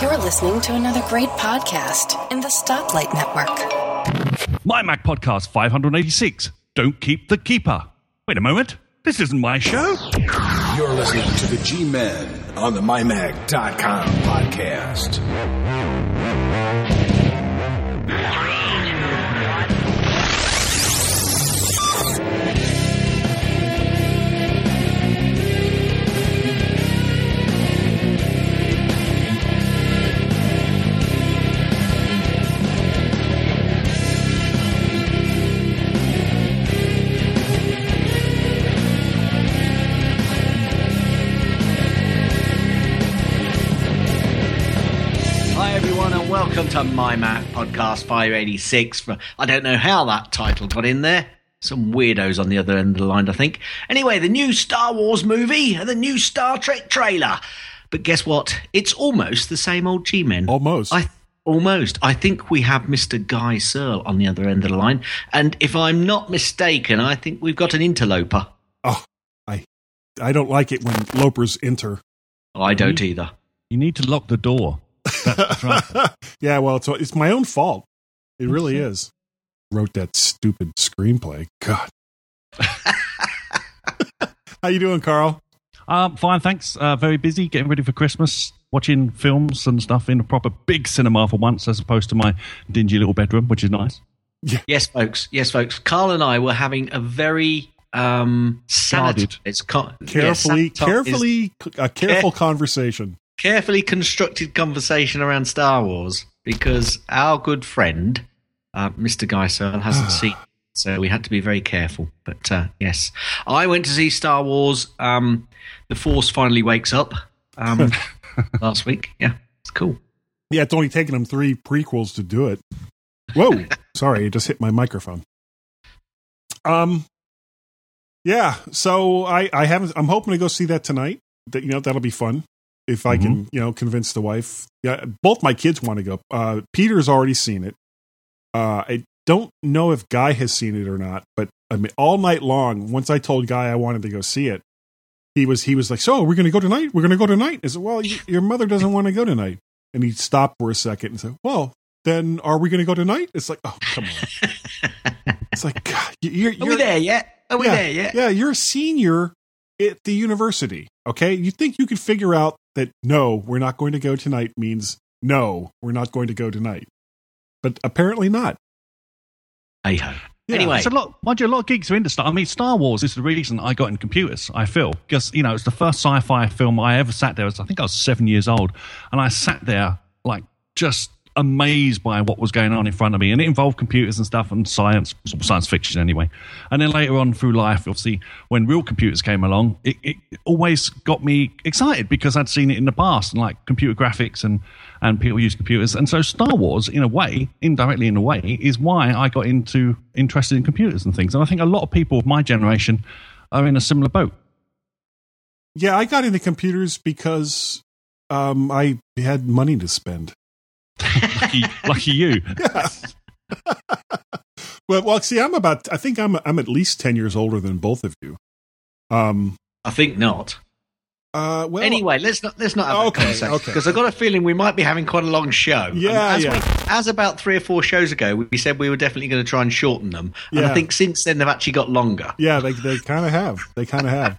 You're listening to another great podcast in the Stoplight Network. My Mac Podcast 586. Don't keep the keeper. Wait a moment. This isn't my show. You're listening to the G Men on the MyMac.com podcast. To My Mac Podcast 586. For, I don't know how that title got in there. Some weirdos on the other end of the line, I think. Anyway, the new Star Wars movie and the new Star Trek trailer. But guess what? It's almost the same old G-Men. Almost. I almost. I think we have Mr. Guy Serle on the other end of the line, and if I'm not mistaken, I think we've got an interloper. Oh, I I don't like it when lopers enter. I don't either. You need to lock the door. That's right. yeah, well, it's it's my own fault. It really is. Wrote that stupid screenplay. God. How you doing, Carl? Um, fine, thanks. Uh, very busy getting ready for Christmas, watching films and stuff in a proper big cinema for once, as opposed to my dingy little bedroom, which is nice. Yes, folks. Yes, folks. Carl and I were having a very um sanit- It's con- Carefully, yeah, sanit- carefully, a careful Care- conversation. Carefully constructed conversation around Star Wars because our good friend, uh, Mr. Guy Serle, hasn't seen. So we had to be very careful. But uh, yes, I went to see Star Wars. Um, the Force finally wakes up um, last week. Yeah, it's cool. Yeah, it's only taken them three prequels to do it. Whoa, sorry, it just hit my microphone. Um, yeah, so I I haven't. I'm hoping to go see that tonight. That you know that'll be fun if I can you know convince the wife. Yeah, both my kids want to go. Uh, Peter's already seen it. Uh, I don't know if Guy has seen it or not, but I mean, all night long. Once I told Guy I wanted to go see it, he was he was like, "So we're going to go tonight? We're going to go tonight?" I said, "Well, y- your mother doesn't want to go tonight." And he stopped for a second and said, "Well, then are we going to go tonight?" It's like, "Oh, come on!" it's like, God, you- you're, Are you're we there yet? Are we yeah, there yet? Yeah, you're a senior at the university. Okay, you think you could figure out that no, we're not going to go tonight means no, we're not going to go tonight, but apparently not. Hey ho. Yeah. Anyway, It's a lot. Mind you, a lot of geeks are into Star. I mean, Star Wars is the reason I got in computers. I feel because you know it's the first sci-fi film I ever sat there. I think I was seven years old, and I sat there like just amazed by what was going on in front of me, and it involved computers and stuff and science, science fiction anyway. And then later on through life, obviously, when real computers came along, it, it always got me excited because I'd seen it in the past and like computer graphics and and people use computers. And so Star Wars, in a way, indirectly in a way, is why I got into interested in computers and things. And I think a lot of people of my generation are in a similar boat. Yeah, I got into computers because um, I had money to spend. Lucky, lucky you. Well, well, see, I'm about. I think I'm. I'm at least ten years older than both of you. Um. I think not. Uh. Well. anyway, let's not let's not have Okay, that conversation okay. because I've got a feeling we might be having quite a long show. Yeah, as yeah. We, as about three or four shows ago, we said we were definitely going to try and shorten them, and Yeah. I think since then they've actually got longer. Yeah, they they kind of have. They kind of have.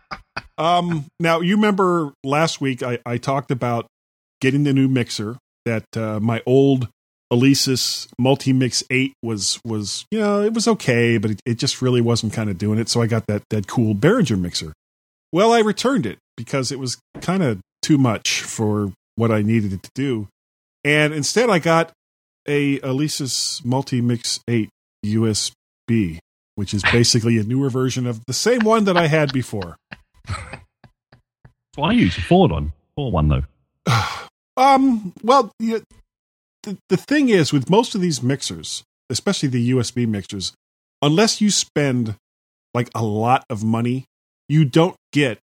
Um, now you remember last week I, I talked about getting the new mixer that uh, my old Alesis Multimix Eight was was you know it was okay, but it, it just really wasn't kind of doing it. So I got that that cool Behringer mixer. Well, I returned it because it was kind of too much for what I needed it to do, and instead I got a Alesis Multimix Eight USB which is basically a newer version of the same one that I had before. That's what I use a Ford on. Four one though. Um, well, you the, the thing is, with most of these mixers, especially the USB mixers, unless you spend like a lot of money, you don't get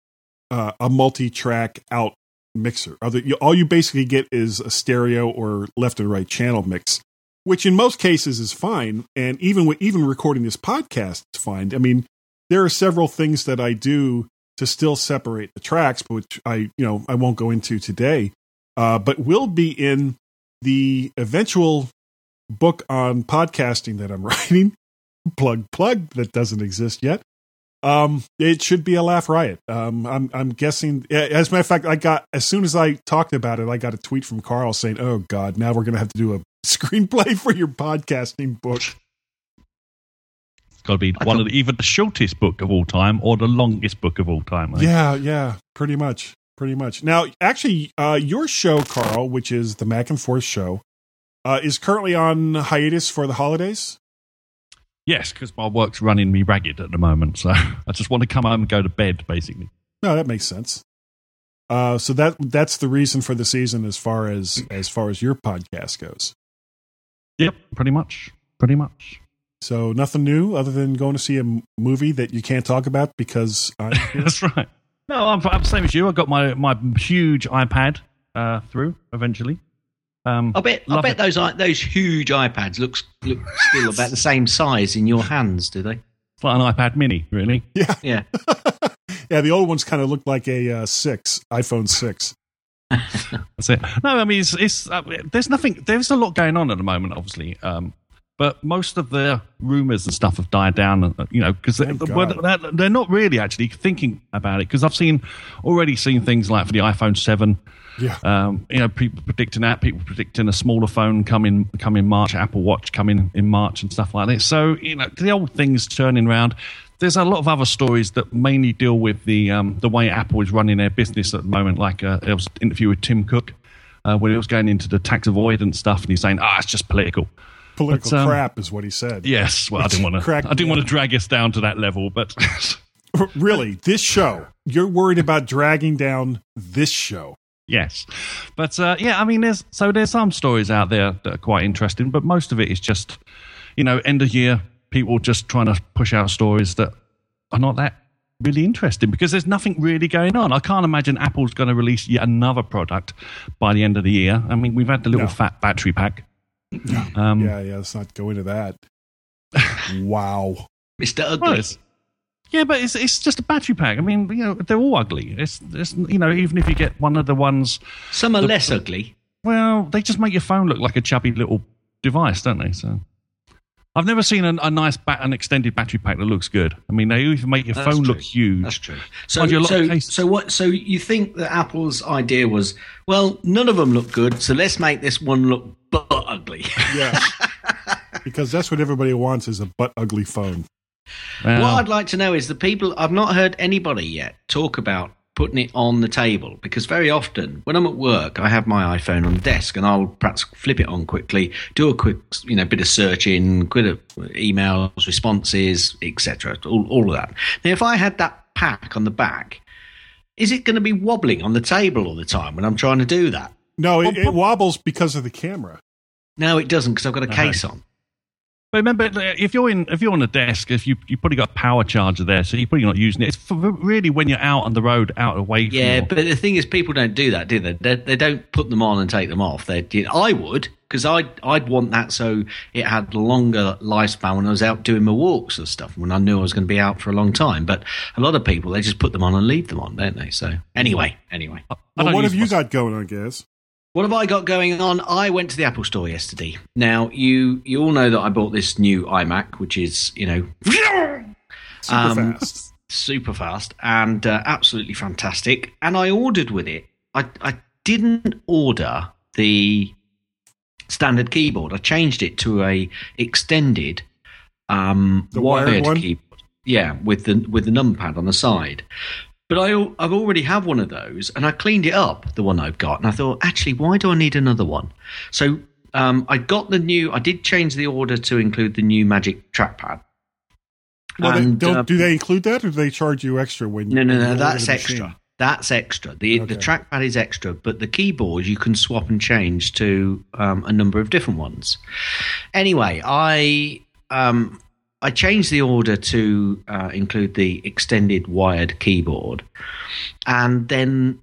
uh, a multi-track out mixer. Other, you, all you basically get is a stereo or left and right channel mix, which in most cases is fine. And even with even recording this podcast is fine. I mean, there are several things that I do to still separate the tracks, which I you know I won't go into today. Uh, but will be in the eventual book on podcasting that I'm writing. plug, plug, that doesn't exist yet. Um, it should be a laugh riot. Um, I'm, I'm guessing. As a matter of fact, I got as soon as I talked about it, I got a tweet from Carl saying, "Oh God, now we're going to have to do a screenplay for your podcasting book." It's got to be one of the, either the shortest book of all time or the longest book of all time. I. Yeah, yeah, pretty much, pretty much. Now, actually, uh, your show, Carl, which is the Mac and Forth show, uh, is currently on hiatus for the holidays. Yes, because my work's running me ragged at the moment, so I just want to come home and go to bed, basically. No, that makes sense. Uh, so that that's the reason for the season as far as as far as your podcast goes. Yep, pretty much, pretty much. So nothing new other than going to see a movie that you can't talk about because. That's right. No, I'm, I'm the same as you. I got my my huge iPad uh, through eventually. Um, I bet. I bet it. those those huge iPads looks look still about the same size in your hands, do they? It's like an iPad Mini, really. yeah, Yeah. yeah. The old ones kind of looked like a uh, six iPhone six. That's it. No, I mean, it's, it's uh, there's nothing. There's a lot going on at the moment, obviously. Um, but most of the rumors and stuff have died down. uh, You know, because they're, they're, they're not really actually thinking about it. Because I've seen already seen things like for the iPhone Seven. Yeah, Um, you know, people predicting that, people predicting a smaller phone coming come in March, Apple Watch coming in March, and stuff like that. So you know, the old things turning around. There's a lot of other stories that mainly deal with the um, the way Apple is running their business at the moment. Like uh, there was an interview with Tim Cook uh, when he was going into the tax avoidance stuff, and he's saying, "Ah, it's just political." Political But, um, crap is what he said. Yes, well, I didn't want to. I didn't want to drag us down to that level, but really, this show. You're worried about dragging down this show. Yes, but uh, yeah, I mean, there's so there's some stories out there that are quite interesting, but most of it is just, you know, end of year people just trying to push out stories that are not that really interesting because there's nothing really going on. I can't imagine Apple's going to release yet another product by the end of the year. I mean, we've had the little No. fat battery pack. Um, Yeah, yeah. Let's not go into that. wow. Mr. well, Ugly. it's- yeah, but it's it's just a battery pack. I mean, you know, they're all ugly. It's, it's you know, even if you get one of the ones Some are less ugly. Well, they just make your phone look like a chubby little device, don't they? So, I've never seen a, a nice, ba- an extended battery pack that looks good. I mean, they even make your That's phone true. look huge. That's true. So, Mind you, a lot of so, so what? So you think that Apple's idea was, well, none of them look good, so let's make this one look but ugly. Yeah. because that's what everybody wants is a butt ugly phone. Well, what I'd like to know is the people. I've not heard anybody yet talk about putting it on the table because very often when I'm at work, I have my iPhone on the desk and I'll perhaps flip it on quickly, do a quick, you know, bit of searching, bit of emails, responses, etc. All, all of that. Now, if I had that pack on the back, is it going to be wobbling on the table all the time when I'm trying to do that? No, it, it wobbles because of the camera. No, it doesn't because I've got a Okay. case on. but remember, if you're in, if you're on a desk, if you you probably got a power charger there, so you're probably not using it. It's for really when you're out on the road, out away. From Yeah, your- but the thing is, people don't do that, do they? They, they don't put them on and take them off. They, you know, I would, because I'd, I'd want that so it had longer lifespan when I was out doing my walks and stuff, when I knew I was going to be out for a long time. But a lot of people, they just put them on and leave them on, don't they? So anyway, anyway. Well, what have you got going on, Gaz? What have I got going on? I went to the Apple Store yesterday. Now you you all know that I bought this new iMac, which is you know Super Um, fast. super fast and uh, absolutely fantastic. And I ordered with it. I, I didn't order the standard keyboard. I changed it to a extended um, wired wired, keyboard. Yeah, with the with the numpad on the side. But I, I've already have one of those, and I cleaned it up, the one I've got, and I thought, actually, why do I need another one? So um, I got the new. I did change the order to include the new Magic Trackpad. Well, they, and, don't, uh, do they include that, or do they charge you extra when you? no, no, you no. order That's extra. That's extra. The the trackpad is extra, but the keyboard you can swap and change to um, a number of different ones. Anyway, I um, I changed the order to uh, include the extended wired keyboard, and then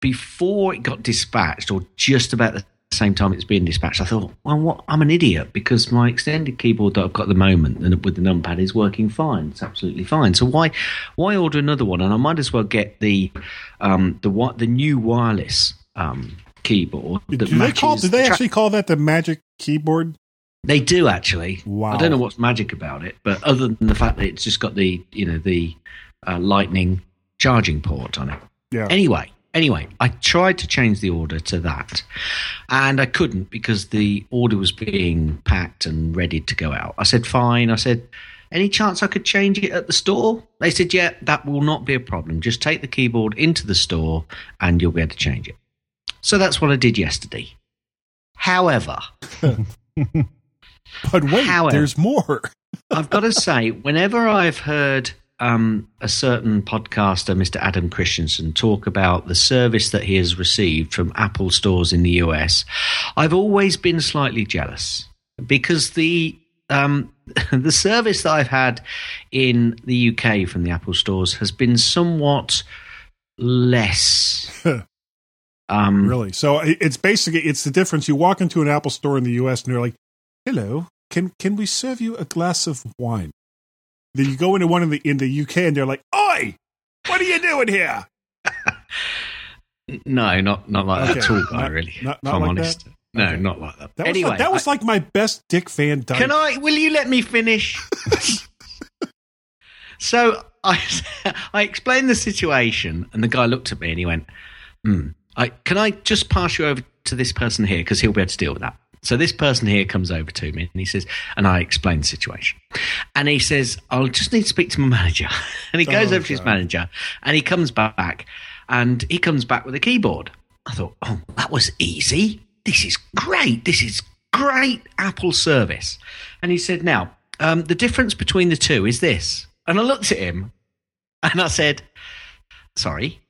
before it got dispatched, or just about the same time it's being dispatched, I thought, well, what? I'm an idiot because my extended keyboard that I've got at the moment and with the numpad is working fine. It's absolutely fine. So why why order another one? And I might as well get the um, the the new wireless um, keyboard. Did, that do they call? Did they actually call that the magic keyboard? They do actually. Wow. I don't know what's magic about it, but other than the fact that it's just got the you know the uh, lightning charging port on it. Yeah. Anyway, anyway, I tried to change the order to that, and I couldn't because the order was being packed and ready to go out. I said, "Fine." I said, "Any chance I could change it at the store?" They said, "Yeah, that will not be a problem. Just take the keyboard into the store, and you'll be able to change it." So that's what I did yesterday. However, But wait, However- there's more. I've got to say, whenever I've heard um, a certain podcaster, Mr. Adam Christianson, talk about the service that he has received from Apple stores in the US, I've always been slightly jealous because the um, the service that I've had in the UK from the Apple stores has been somewhat less. Um, Really? So it's basically it's the difference. You walk into an Apple store in the U.S. and they're like, "Hello, can can we serve you a glass of wine?" Then you go into one in the in the U.K. and they're like, "Oi, what are you doing here?" No, not not like that at all, guy. Not- really, not- if I'm like honest. that? No, Okay. not like that. That was anyway, like, that was I- like my best Dick Van Dyke. Can I? Will you let me finish? so I, I explained the situation, and the guy looked at me and he went, hmm, I, "Can I just pass you over to this person here because he'll be able to deal with that." So this person here comes over to me and he says, and I explain the situation, and he says, "I'll just need to speak to my manager." And he goes Oh, over to his manager, and he comes back, and he comes back with a keyboard. I thought, "Oh, that was easy. This is great. This is great Apple service." And he said, "Now, um, the difference between the two is this." And I looked at him, and I said, "Sorry."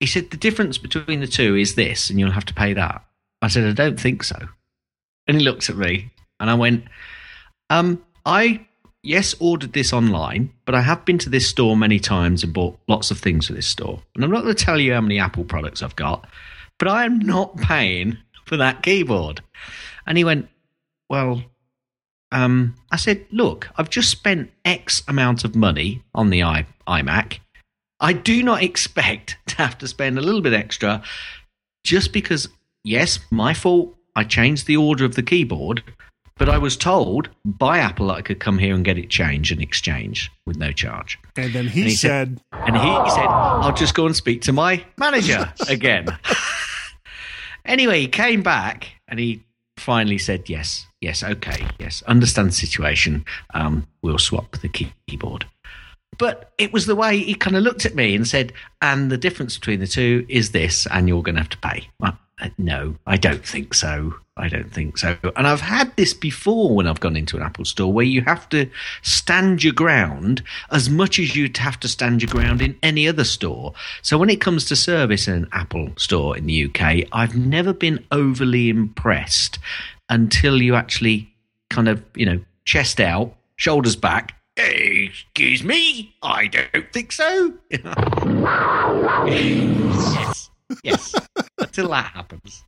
He said, "The difference between the two is this, and you'll have to pay that." I said, "I don't think so." And he looked at me, and I went, "Um, I yes ordered this online, but I have been to this store many times and bought lots of things for this store. And I'm not going to tell you how many Apple products I've got, but I am not paying for that keyboard." And he went, "Well." Um, I said, look, I've just spent X amount of money on the i- iMac. I do not expect to have to spend a little bit extra just because, yes, my fault. I changed the order of the keyboard, but I was told by Apple that I could come here and get it changed and exchanged with no charge. And then he, And he said, said- And he said, I'll just go and speak to my manager again. anyway, he came back and he finally said, Yes, yes, okay, yes, understand the situation. Um, we'll swap the key- keyboard. But it was the way he kind of looked at me and said, And the difference between the two is this, and you're going to have to pay. Well, Uh, no, I don't think so. I don't think so. And I've had this before when I've gone into an Apple store where you have to stand your ground as much as you'd have to stand your ground in any other store. So when it comes to service in an Apple store in the UK, I've never been overly impressed until you actually kind of, you know, chest out, shoulders back. Excuse me, I don't think so. yes, yes. Until that happens.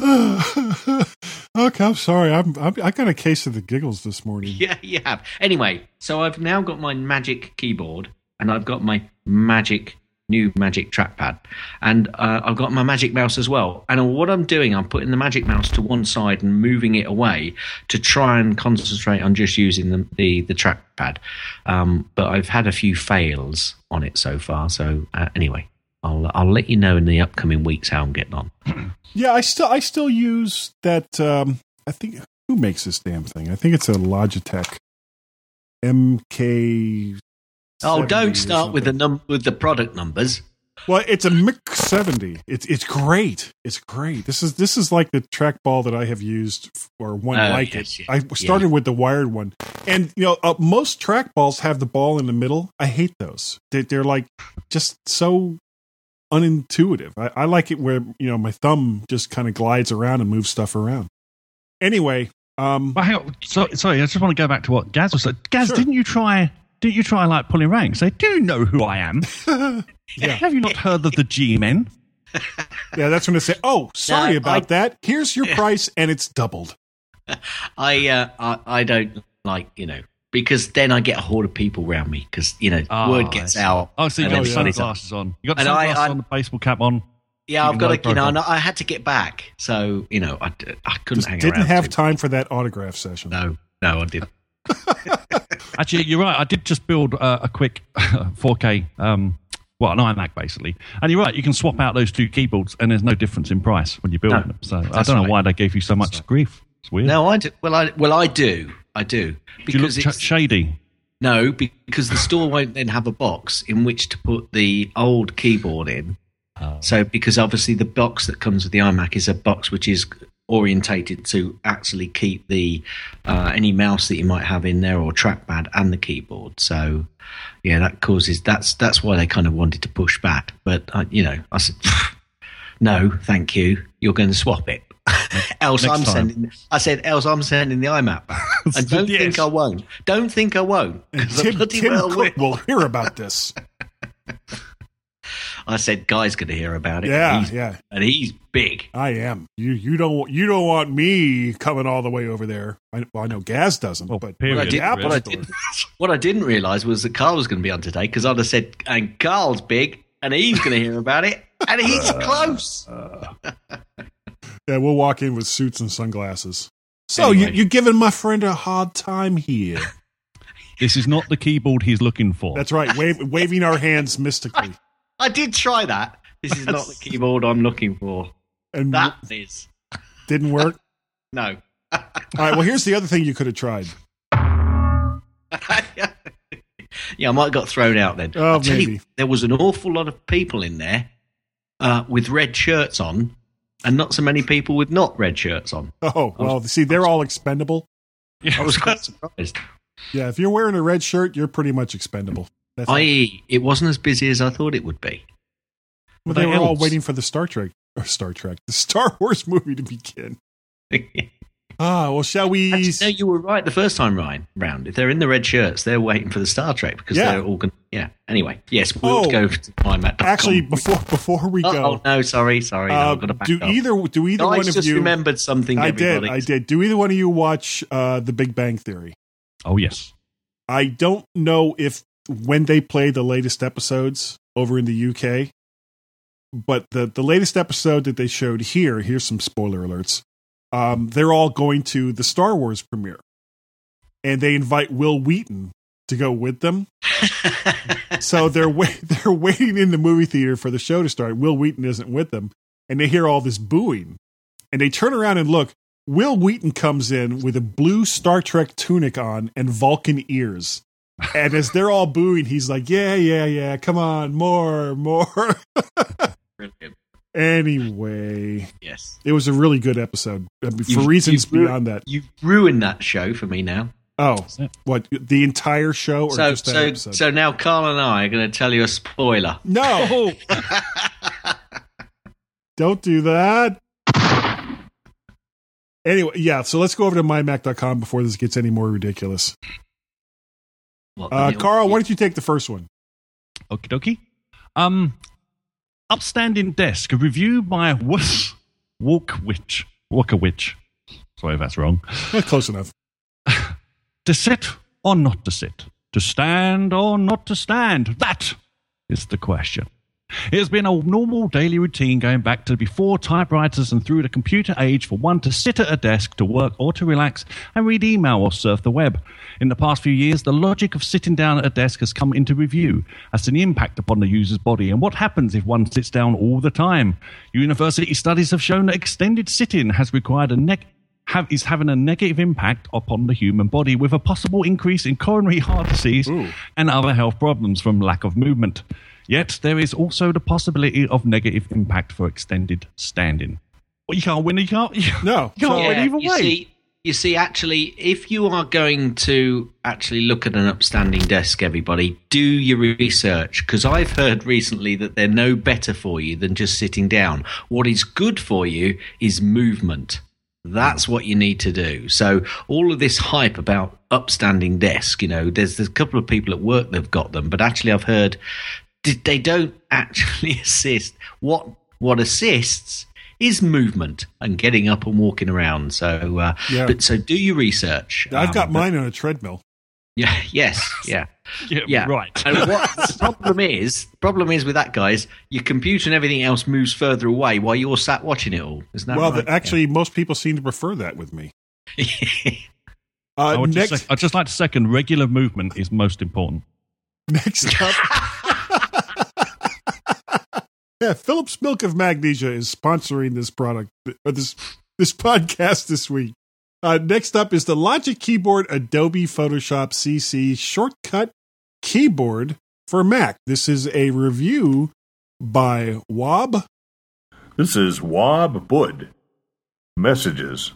"Okay, I'm sorry. I'm, I'm I got a case of the giggles this morning." Yeah, you have. Anyway, so I've now got my magic keyboard and I've got my magic new magic trackpad and uh, I've got my magic mouse as well. And what I'm doing, I'm putting the magic mouse to one side and moving it away to try and concentrate on just using the the, the trackpad. Um, but I've had a few fails on it so far. So uh, anyway, I'll I'll let you know in the upcoming weeks how I'm getting on. Yeah, I still I still use that. Um, I think who makes this damn thing? I think it's a Logitech MK. Oh, don't start with the num with the product numbers. Well, it's a Mix seventy. It's it's great. It's great. This is this is like the trackball that I have used or one Oh, like yes, it. yeah. I started with the wired one, and you know uh, most trackballs have the ball in the middle. I hate those. They, they're like just so unintuitive. I, I like it where you know my thumb just kind of glides around and moves stuff around. Anyway, um, Well, hang on. So, sorry, I just want to go back to what Gaz was saying. Gaz, Sure. didn't you try? Didn't you try like pulling rank? Say, do you know who I am? Yeah. Have you not heard of the G-men? yeah, that's when they say, "Oh, sorry No, about I- that. Here's your price, and it's doubled." I, uh, I I don't like you know because then I get a horde of people around me because you know Oh, word gets I out. Oh, so you got then the sunglasses on. You got And sunglasses I- on, the baseball cap on. Yeah, I've got low to, you know, profile. I had to get back, so you know, I couldn't Just hang didn't around. have too- time for that autograph session. No, no, I didn't. Actually, you're right. I did just build uh, a quick 4K, um, well, an iMac basically. And you're right. You can swap out those two keyboards, and there's no difference in price when you're building No, them. So I don't know right. why they gave you so much grief. It's weird. No, I do. Well, I well, I do. I do do you look because ch- it's, shady? no, because the store won't then have a box in which to put the old keyboard in. So, because obviously the box that comes with the iMac is a box which is orientated to actually keep the uh, any mouse that you might have in there or trackpad and the keyboard. So, yeah, that causes that's that's why they kind of wanted to push back. But uh, you know, I said, no, thank you. You're going to swap it. else next I'm time. sending. I said, else I'm sending the iMac back. and don't Yes. think I won't. Don't think I won't. And 'cause I Tim, Tim well Cook will. will hear about this. I said, Guy's going to hear about it. Yeah, and yeah. and he's big. I am. You you don't you don't want me coming all the way over there. I, well, I know Gaz doesn't, Well, but period. What I, did, Apple what, I did, what I didn't realise was that Carl was going to be on today because I'd have said, and Carl's big, and he's going to hear about it, and he's uh, close. Uh. Yeah, we'll walk in with suits and sunglasses. So Anyway. you, you're giving my friend a hard time here. This is not the keyboard he's looking for. That's right, wave, waving our hands mystically. I did try that. This is not the keyboard I'm looking for. And That is. didn't work. No. All right, well, here's the other thing you could have tried. yeah, I might have got thrown out then. Oh, I'll you, there was an awful lot of people in there uh, with red shirts on, and not so many people with not red shirts on. Oh, well, see, they're all expendable. Yeah, I was quite surprised. Yeah, if you're wearing a red shirt, you're pretty much expendable. That's I.e., it wasn't as busy as I thought it would be. well, they What were all waiting for the Star Trek or Star Trek, the Star Wars movie to begin. Ah, well, shall we? Actually, no, you were right the first time Ryan, round. If they're in the red shirts, they're waiting for the Star Trek because Yeah. they're all going. Yeah. Anyway, yes, we'll Oh. go to mymac.com. Actually, before before we oh go, oh no, sorry, sorry, no, uh, I've got to back do up. either do either Guys one of just you? remembered something. I everybody. did, I did. Do either one of you watch uh, The Big Bang Theory? oh yes. I don't know if when they play the latest episodes over in the UK, but the the latest episode that they showed here, here's some spoiler alerts. Um, they're all going to the Star Wars premiere, and they invite Wil Wheaton to go with them. so they're wait they're waiting in the movie theater for the show to start. Wil Wheaton isn't with them, and they hear all this booing, and they turn around and look. Wil Wheaton comes in with a blue Star Trek tunic on and Vulcan ears. And as they're all booing, he's like, "Yeah, yeah, yeah, come on, more, more." Anyway, Yes. it was a really good episode uh, for You've- reasons you've beyond that. You've ruined that show for me now. Oh, what the entire show or So, just that so, episode? so now Carl and I are going to tell you a spoiler. no, don't do that. Anyway, yeah, so let's go over to mymac.com before this gets any more ridiculous. What, Uh, the- Carl, why don't you take the first one? Okie dokie. Um, upstanding desk. A review by Wuss Walkwitch. Walkawitch. Sorry if that's wrong. Eh, close enough. To sit or not to sit? To stand or not to stand? That is the question. It has been a normal daily routine going back to before typewriters and through the computer age for one to sit at a desk to work or to relax and read email or surf the web. In the past few years, the logic of sitting down at a desk has come into review as the impact upon the user's body and what happens if one sits down all the time. University studies have shown that extended sitting has required a neck have, is having a negative impact upon the human body with a possible increase in coronary heart disease and other health problems from lack of movement. Yet there is also the possibility of negative impact for extended standing. Well, you can't win. You can't. You No, you can't so- win either you way. See, you see, actually, if you are going to actually look at an upstanding desk, everybody, do your research because I've heard recently that they're no better for you than just sitting down. What is good for you is movement. That's what you need to do. So all of this hype about upstanding desk, you know, there's, there's a couple of people at work that've got them, but actually I've heard they don't actually assist. What what assists is movement and getting up and walking around. So, uh, Yeah. but so do your research. I've got Um, but- mine on a treadmill. Yeah. Yes. Yeah. Yeah, Yeah. right. And what the problem is, the problem is with that, guys, your computer and everything else moves further away while you're sat watching it all. Isn't that well, right? the, actually, most people seem to prefer that with me. I Uh, would next, just sec- I'd just like to second regular movement is most important. next up. yeah, Phillips Milk of Magnesia is sponsoring this product, or this this podcast this week. Uh, next up is the Logic Keyboard Adobe Photoshop CC Shortcut Keyboard for Mac. This is a review by Wob. This is Wob Bud. Messages.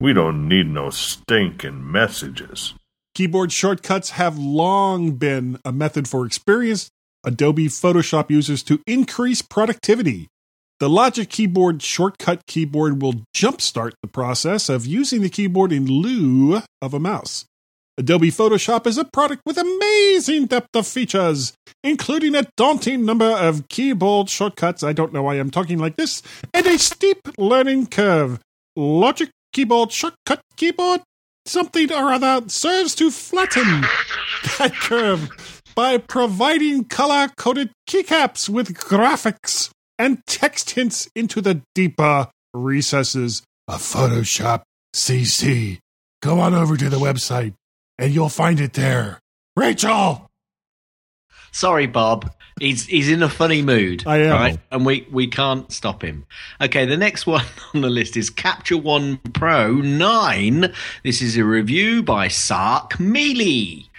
We don't need no stinking messages. Keyboard shortcuts have long been a method for experienced Adobe Photoshop users to increase productivity. The Logic Keyboard Shortcut Keyboard will jumpstart the process of using the keyboard in lieu of a mouse. Adobe Photoshop is a product with amazing depth of features, including a daunting number of keyboard shortcuts. I don't know why I'm talking like this, and a steep learning curve. Logic Keyboard Shortcut Keyboard something or other serves to flatten that curve by providing color coded keycaps with graphics and text hints into the deeper recesses of Photoshop CC. Go on over to the website and you'll find it there. Rachel! Sorry, Bob. He's he's in a funny mood. I am. Right? And we, we can't stop him. Okay, the next one on the list is Capture One Pro 9. This is a review by Sark Mealy.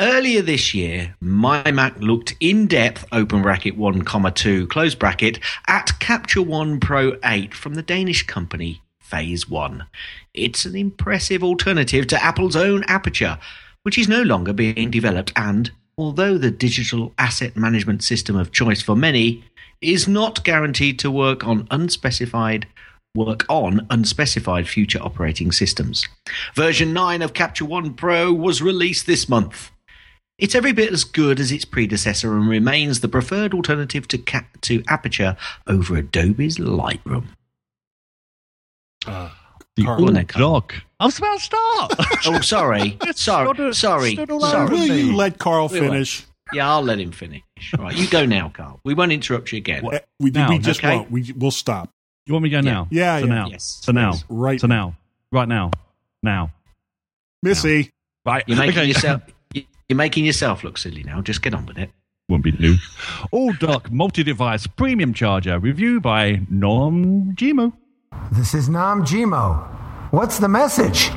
Earlier this year, my Mac looked in depth, open bracket 1, comma 2, close bracket, at Capture One Pro 8 from the Danish company Phase 1. It's an impressive alternative to Apple's own Aperture, which is no longer being developed and, although the digital asset management system of choice for many, is not guaranteed to work on unspecified work on unspecified future operating systems. Version 9 of Capture One Pro was released this month. It's every bit as good as its predecessor and remains the preferred alternative to, Ca- to Aperture over Adobe's Lightroom. The old Nick. dog. I was about to start. Oh, sorry. sorry. stood- Sorry. Sorry. Will you let Carl We will. finish? Yeah, I'll let him finish. All right, you go now, Carl. We won't interrupt you again. We, Now, we just okay. won't. We, we'll stop. you want me to go now? Yeah, So yeah. now. Yes. So now. Yes. Right. So now. Right now. Now. Missy. Right. You're making Okay. yourself. You're making yourself look silly now. Just get on with it. Won't be new. All dock multi-device premium charger review by Norm Gmo. This is Nam Jimo. What's the message?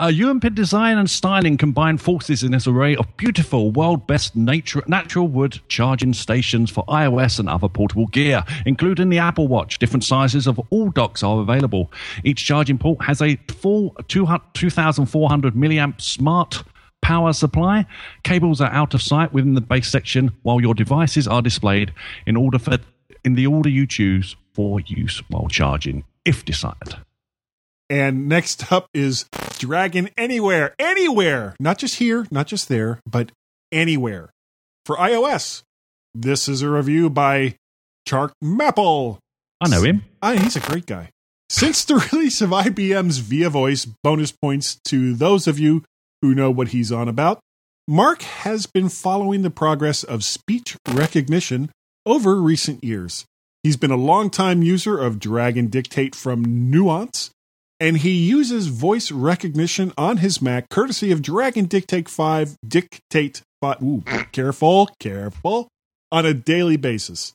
Uh, UMP design and styling combine forces in this array of beautiful, world best nature, natural wood charging stations for iOS and other portable gear, including the Apple Watch. Different sizes of all docks are available. Each charging port has a full 2,400 milliamp smart power supply. Cables are out of sight within the base section, while your devices are displayed in order for in the order you choose for use while charging, if desired. And next up is Dragon Anywhere. Anywhere. Not just here, not just there, but anywhere. For iOS. This is a review by Chark Maple. I know him. Ah, he's a great guy. Since the release of IBM's Via Voice, bonus points to those of you who know what he's on about, Mark has been following the progress of speech recognition over recent years. He's been a longtime user of Dragon Dictate from Nuance, and he uses voice recognition on his Mac courtesy of Dragon Dictate 5, Dictate 5, ooh, careful, careful, on a daily basis.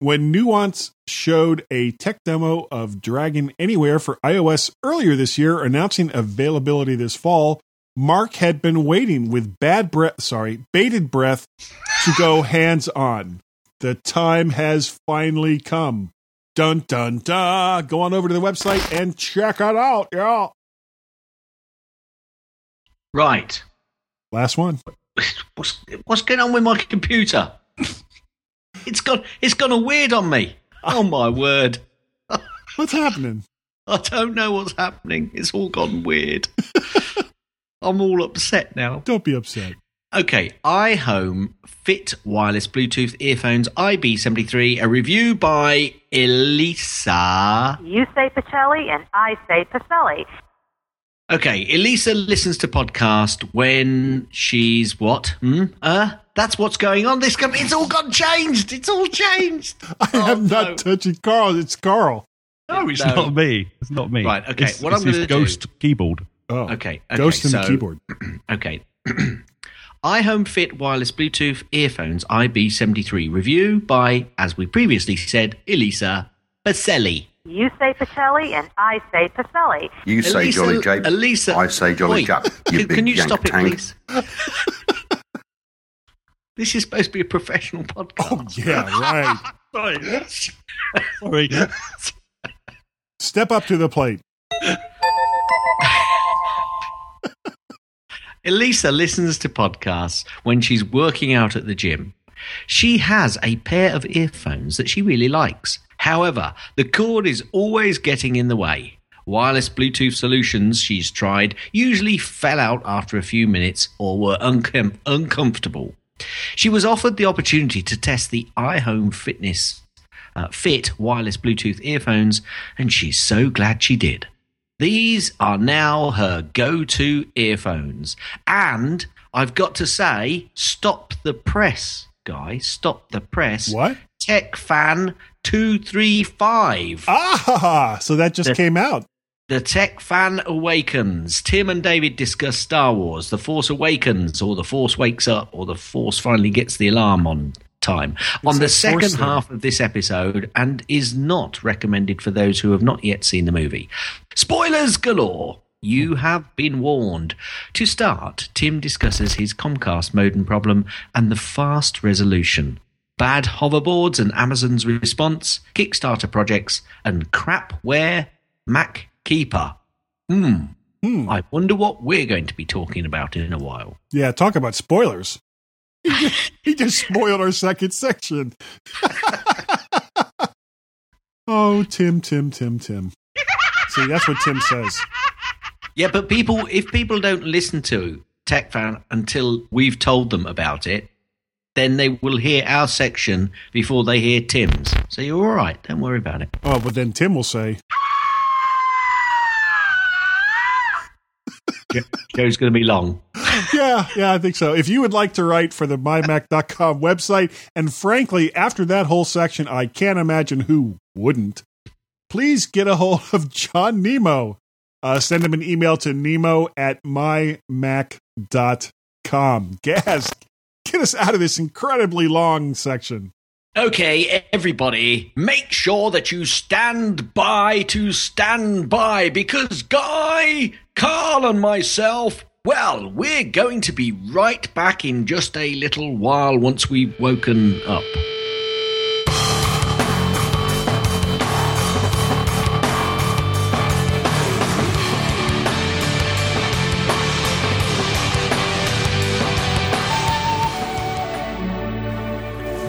When Nuance showed a tech demo of Dragon Anywhere for iOS earlier this year, announcing availability this fall, Mark had been waiting with bad breath, sorry, bated breath to go hands on. The time has finally come. Dun dun dun. Go on over to the website and check it out. y'all. Right. Last one. What's what's going on with my computer? it's gone. It's gone all weird on me. Oh my word! What's happening? I don't know what's happening. It's all gone weird. I'm all upset now. Don't be upset. Okay, iHome Fit Wireless Bluetooth Earphones IB73, a review by Elisa. You say Pacelli and I say Pacelli. Okay, Elisa listens to podcast when she's what? Hmm? Uh, that's what's going on. This com- it's all gone changed. It's all changed. I am not no. touching Carl. It's Carl. No, it's No. not me. It's not me. Right, okay, It's, what it's I'm his gonna do- ghost keyboard. Oh, Okay, okay, Ghost in the keyboard. Okay. iHome Fit wireless Bluetooth earphones IB73 review by, as we previously said, Elisa Baselli. You say Pacelli and I say Pacelli. You say Jolly Jape. Elisa, I say Jolly Oi, Jap. You can, big can you yank stop it, tank. please? this is supposed to be a professional podcast. Oh, yeah, right. Sorry. Sorry. Step up to the plate. Elisa listens to podcasts when she's working out at the gym. She has a pair of earphones that she really likes. However, the cord is always getting in the way. Wireless Bluetooth solutions she's tried usually fell out after a few minutes or were uncom- uncomfortable. She was offered the opportunity to test the iHome Fitness uh, Fit wireless Bluetooth earphones, and she's so glad she did. These are now her go to earphones. And I've got to say, stop the press, guys. Stop the press. What? Tech Fan 235. Ah, so that just The- came out. The Tech Fan Awakens. Tim and David discuss Star Wars, The Force Awakens, or The Force Wakes Up, or The Force finally gets the alarm on time. on the second half of this episode, and is not recommended for those who have not yet seen the movie. Spoilers galore! You have been warned. To start, Tim discusses his Comcast modem problem and the fast resolution. Bad hoverboards and Amazon's response, Kickstarter projects, and crapware Mac Keeper. Hmm. I wonder what we're going to be talking about in a while. Yeah, talk about spoilers. He just, he just spoiled our second section. oh, Tim, Tim, Tim, Tim. See, that's what Tim says. Yeah, but people, if people don't listen to Tech Fan until we've told them about it, then they will hear our section before they hear Tim's. So you're all right. Don't worry about it. Oh, but then Tim will say, Show's going to be long. yeah, yeah, I think so. If you would like to write for the mymac.com website, and frankly, after that whole section, I can't imagine who wouldn't, please get a hold of John Nemo. Uh, send him an email to nemo at mymac.com. Gaz, get us out of this incredibly long section. Okay, everybody, make sure that you stand by to stand by because Guy, Carl, and myself, well, we're going to be right back in just a little while once we've woken up.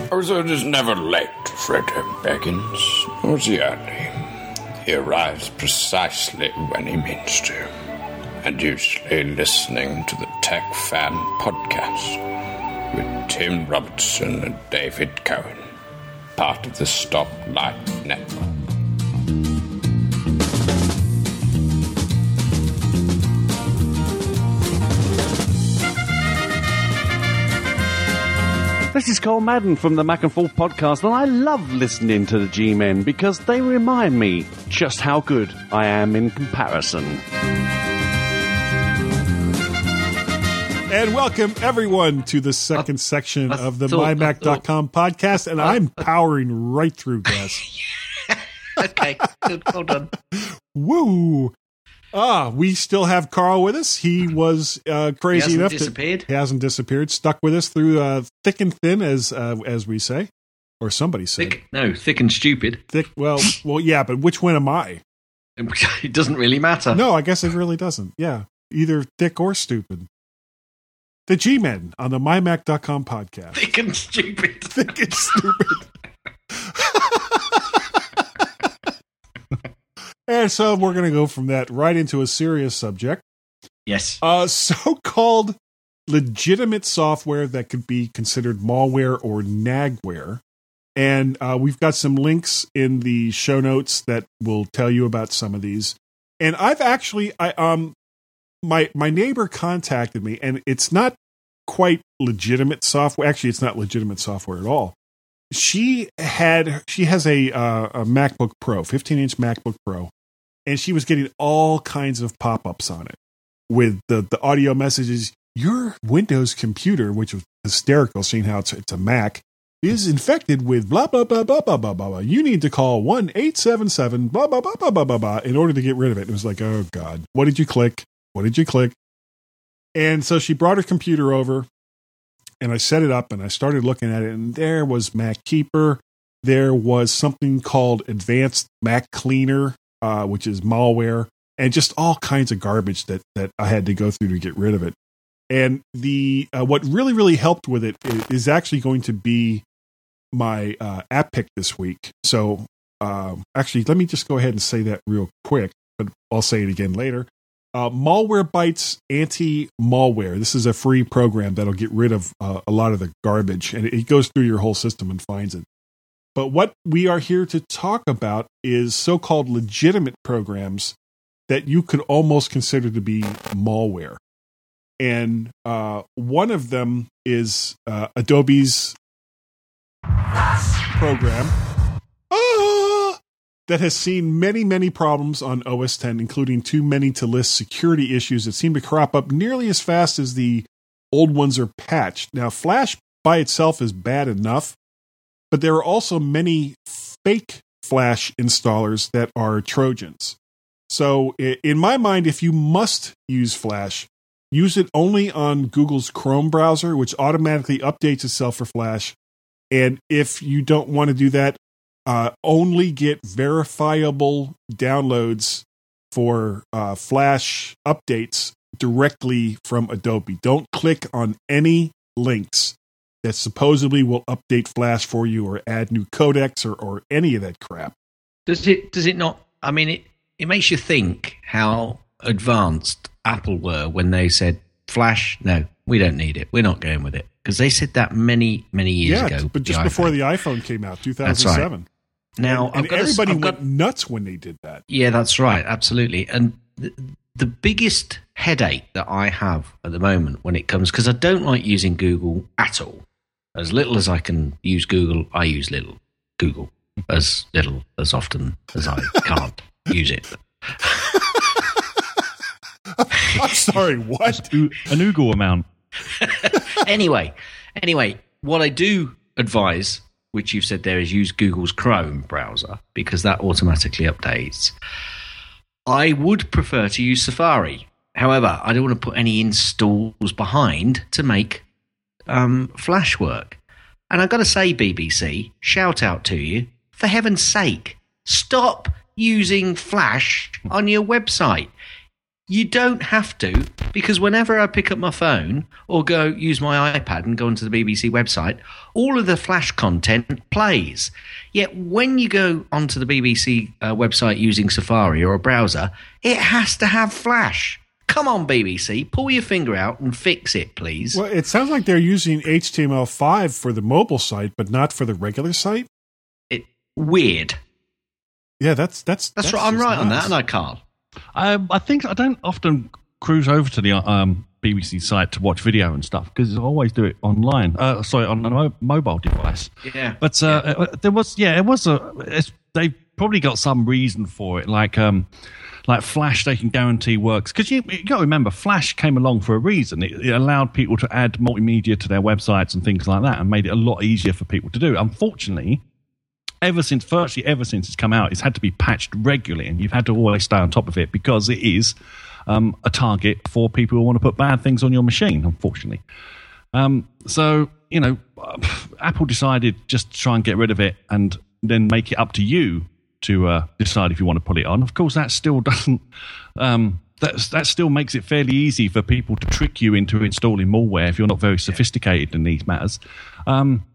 Oh, Arizona is never late, Fred Beggins, nor is he early. He arrives precisely when he means to, and usually listening to the Tech Fan Podcast with Tim Robertson and David Cohen, part of the Stoplight Network. This is Cole Madden from the Mac and Forth podcast, and I love listening to the G Men because they remind me just how good I am in comparison. And welcome everyone to the second section of the mymac.com podcast. And I'm powering right through, Gus. Okay, good, well done. Woo! Ah, we still have Carl with us. He was uh, crazy hasn't enough disappeared? to he hasn't disappeared. Stuck with us through uh, thick and thin, as uh, as we say, or somebody said. Thick, no, thick and stupid. Thick. Well, well, yeah, but which one am I? It doesn't really matter. No, I guess it really doesn't. Yeah, either thick or stupid. The G Men on the mymac.com podcast. Thick and stupid. Thick and stupid. and so we're going to go from that right into a serious subject. Yes. Uh, so-called legitimate software that could be considered malware or nagware. And uh, we've got some links in the show notes that will tell you about some of these. And I've actually, I um, my my neighbor contacted me, and it's not quite legitimate software. Actually, it's not legitimate software at all. She had she has a uh, a MacBook Pro, 15 inch MacBook Pro, and she was getting all kinds of pop ups on it with the the audio messages. Your Windows computer, which was hysterical, seeing how it's it's a Mac, is infected with blah blah blah blah blah blah blah. blah. You need to call one eight seven seven blah blah blah blah blah blah blah in order to get rid of it. It was like, oh god, what did you click? What did you click? And so she brought her computer over, and I set it up, and I started looking at it, and there was Mac Keeper. There was something called Advanced Mac Cleaner, uh, which is malware, and just all kinds of garbage that that I had to go through to get rid of it. And the uh, what really really helped with it is, actually going to be my uh, app pick this week. So um, actually, let me just go ahead and say that real quick, but I'll say it again later. Uh, Malwarebytes Anti Malware. This is a free program that'll get rid of uh, a lot of the garbage, and it, goes through your whole system and finds it. But what we are here to talk about is so called legitimate programs that you could almost consider to be malware. And uh, one of them is uh, Adobe's program ah, that has seen many, many problems on OS 10, including too many to list security issues that seem to crop up nearly as fast as the old ones are patched. Now, Flash by itself is bad enough, but there are also many fake Flash installers that are Trojans. So, in my mind, if you must use Flash, use it only on Google's Chrome browser, which automatically updates itself for Flash. And if you don't want to do that, uh, only get verifiable downloads for uh, Flash updates directly from Adobe. Don't click on any links that supposedly will update Flash for you or add new codecs or, or any of that crap. Does it? Does it not? I mean, it it makes you think how advanced Apple were when they said Flash. No, we don't need it. We're not going with it because they said that many many years yeah, ago. but just the before the iPhone came out, 2007. right. Now and, I've and got everybody I've got- went nuts when they did that. Yeah, that's right. Absolutely. And the, the biggest headache that I have at the moment when it comes, because I don't like using Google at all. As little as I can use Google, I use little Google. As little as often as I can't use it. I'm sorry, what? An Google amount. anyway, anyway, what I do advise, which you've said there, is use Google's Chrome browser because that automatically updates. I would prefer to use Safari. However, I don't want to put any installs behind to make um, Flash work. And I've got to say, BBC, shout out to you. For heaven's sake, stop using Flash on your website. You don't have to, because whenever I pick up my phone or go use my iPad and go onto the BBC website, all of the Flash content plays. Yet when you go onto the BBC uh, website using Safari or a browser, it has to have Flash. Come on, BBC, pull your finger out and fix it, please. Well, it sounds like they're using HTML5 for the mobile site, but not for the regular site. It weird. Yeah, that's that's That's, right. I'm right on that, and I can't. Um, I think I don't often cruise over to the um, BBC site to watch video and stuff because I always do it online. Uh, sorry, on a mo- mobile device. Yeah. But uh, uh, there was, yeah, it was a. It's, they probably got some reason for it, like um, like Flash. They can guarantee works because you, you got to remember, Flash came along for a reason. It, it allowed people to add multimedia to their websites and things like that, and made it a lot easier for people to do. Unfortunately, ever since virtually ever since it's come out, it's had to be patched regularly, and you've had to always stay on top of it because it is um, a target for people who want to put bad things on your machine. Unfortunately, um, so you know, Apple decided just to try and get rid of it, and then make it up to you to uh, decide if you want to put it on. Of course, that still doesn't. Um, that that still makes it fairly easy for people to trick you into installing malware if you're not very sophisticated in these matters. Um,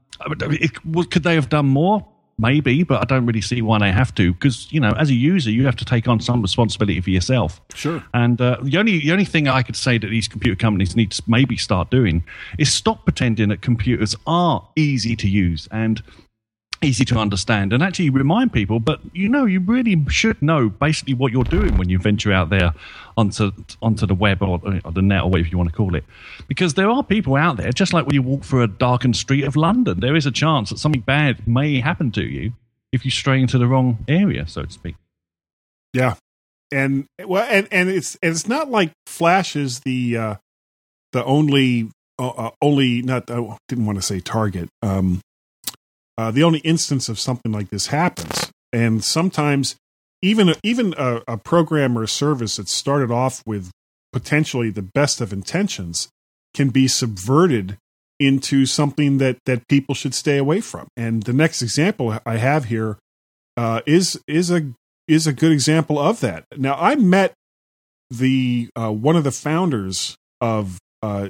could they have done more? Maybe, but I don't really see why they have to. Because you know, as a user, you have to take on some responsibility for yourself. Sure. And uh, the only the only thing I could say that these computer companies need to maybe start doing is stop pretending that computers are easy to use and easy to understand and actually remind people. But you know, you really should know basically what you're doing when you venture out there onto onto the web or, or the net or whatever you want to call it, because there are people out there. Just like when you walk through a darkened street of London, there is a chance that something bad may happen to you if you stray into the wrong area, so to speak. Yeah, and well, and and it's and it's not like Flash is the uh, the only uh, uh, only not I didn't want to say target. Um, uh, the only instance of something like this happens, and sometimes even even a, a program or a service that started off with potentially the best of intentions can be subverted into something that that people should stay away from. And the next example I have here uh, is is a is a good example of that. Now I met the uh, one of the founders of uh,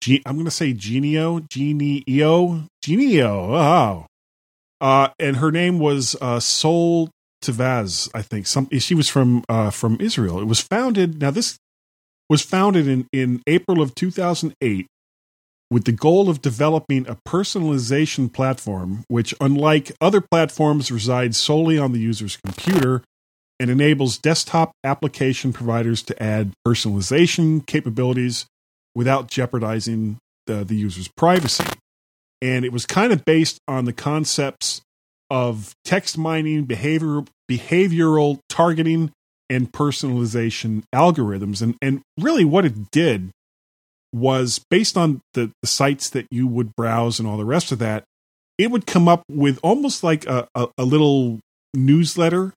G- I'm going to say Genieo Genieo Genieo. Oh, uh, and her name was uh, Sol Tavaz, I think. Some she was from uh, from Israel. It was founded. Now this was founded in in April of 2008 with the goal of developing a personalization platform which, unlike other platforms, resides solely on the user's computer and enables desktop application providers to add personalization capabilities without jeopardizing the, the user's privacy and it was kind of based on the concepts of text mining, behavior, behavioral targeting, and personalization algorithms. And and really, what it did was based on the, the sites that you would browse and all the rest of that. It would come up with almost like a, a, a little newsletter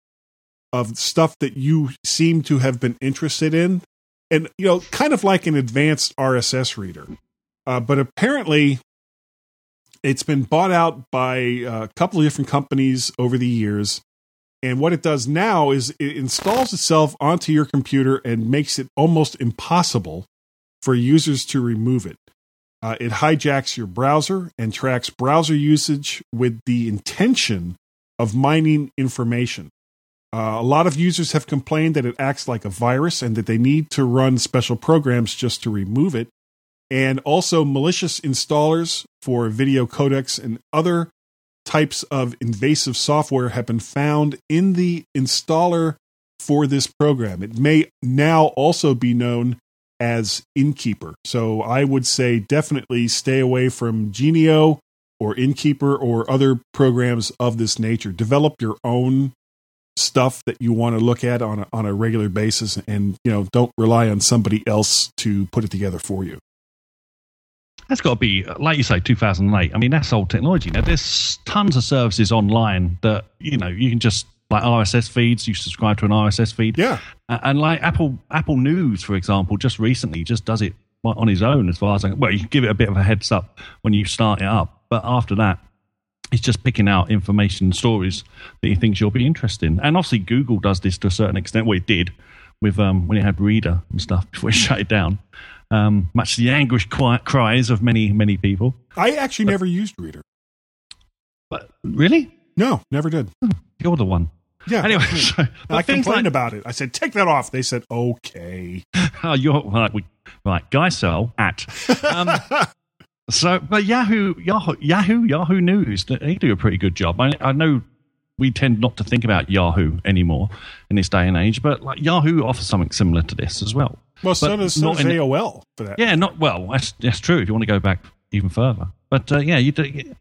of stuff that you seem to have been interested in, and you know, kind of like an advanced RSS reader. Uh, but apparently, it's been bought out by a couple of different companies over the years. And what it does now is it installs itself onto your computer and makes it almost impossible for users to remove it. Uh, it hijacks your browser and tracks browser usage with the intention of mining information. Uh, a lot of users have complained that it acts like a virus and that they need to run special programs just to remove it and also malicious installers for video codecs and other types of invasive software have been found in the installer for this program. It may now also be known as Inkeeper. So I would say definitely stay away from Genieo or Inkeeper or other programs of this nature. Develop your own stuff that you want to look at on a, on a regular basis and you know don't rely on somebody else to put it together for you. That's got to be, like you say, 2008. I mean, that's old technology. Now, there's tons of services online that, you know, you can just, like RSS feeds, you subscribe to an RSS feed. Yeah. And like Apple Apple News, for example, just recently just does it on his own as far as I Well, you can give it a bit of a heads up when you start it up. But after that, it's just picking out information stories that he thinks you'll be interested in. And obviously, Google does this to a certain extent. Well, it did with um, when it had Reader and stuff before it shut it down um, much to the anguished quiet cries of many, many people. I actually but, never used Reader. But really? No, never did. Oh, you're the one. Yeah. Anyway, so, I complained like, about it. I said, "Take that off." They said, "Okay." oh, you're right. We, right. Guy at. Um, so, but Yahoo, Yahoo, Yahoo, Yahoo News, they do a pretty good job. I, I know we tend not to think about Yahoo anymore in this day and age, but like Yahoo offers something similar to this as well. Well, so does, so does AOL for that. Yeah, not well. That's that's true. If you want to go back even further, but uh, yeah, you do.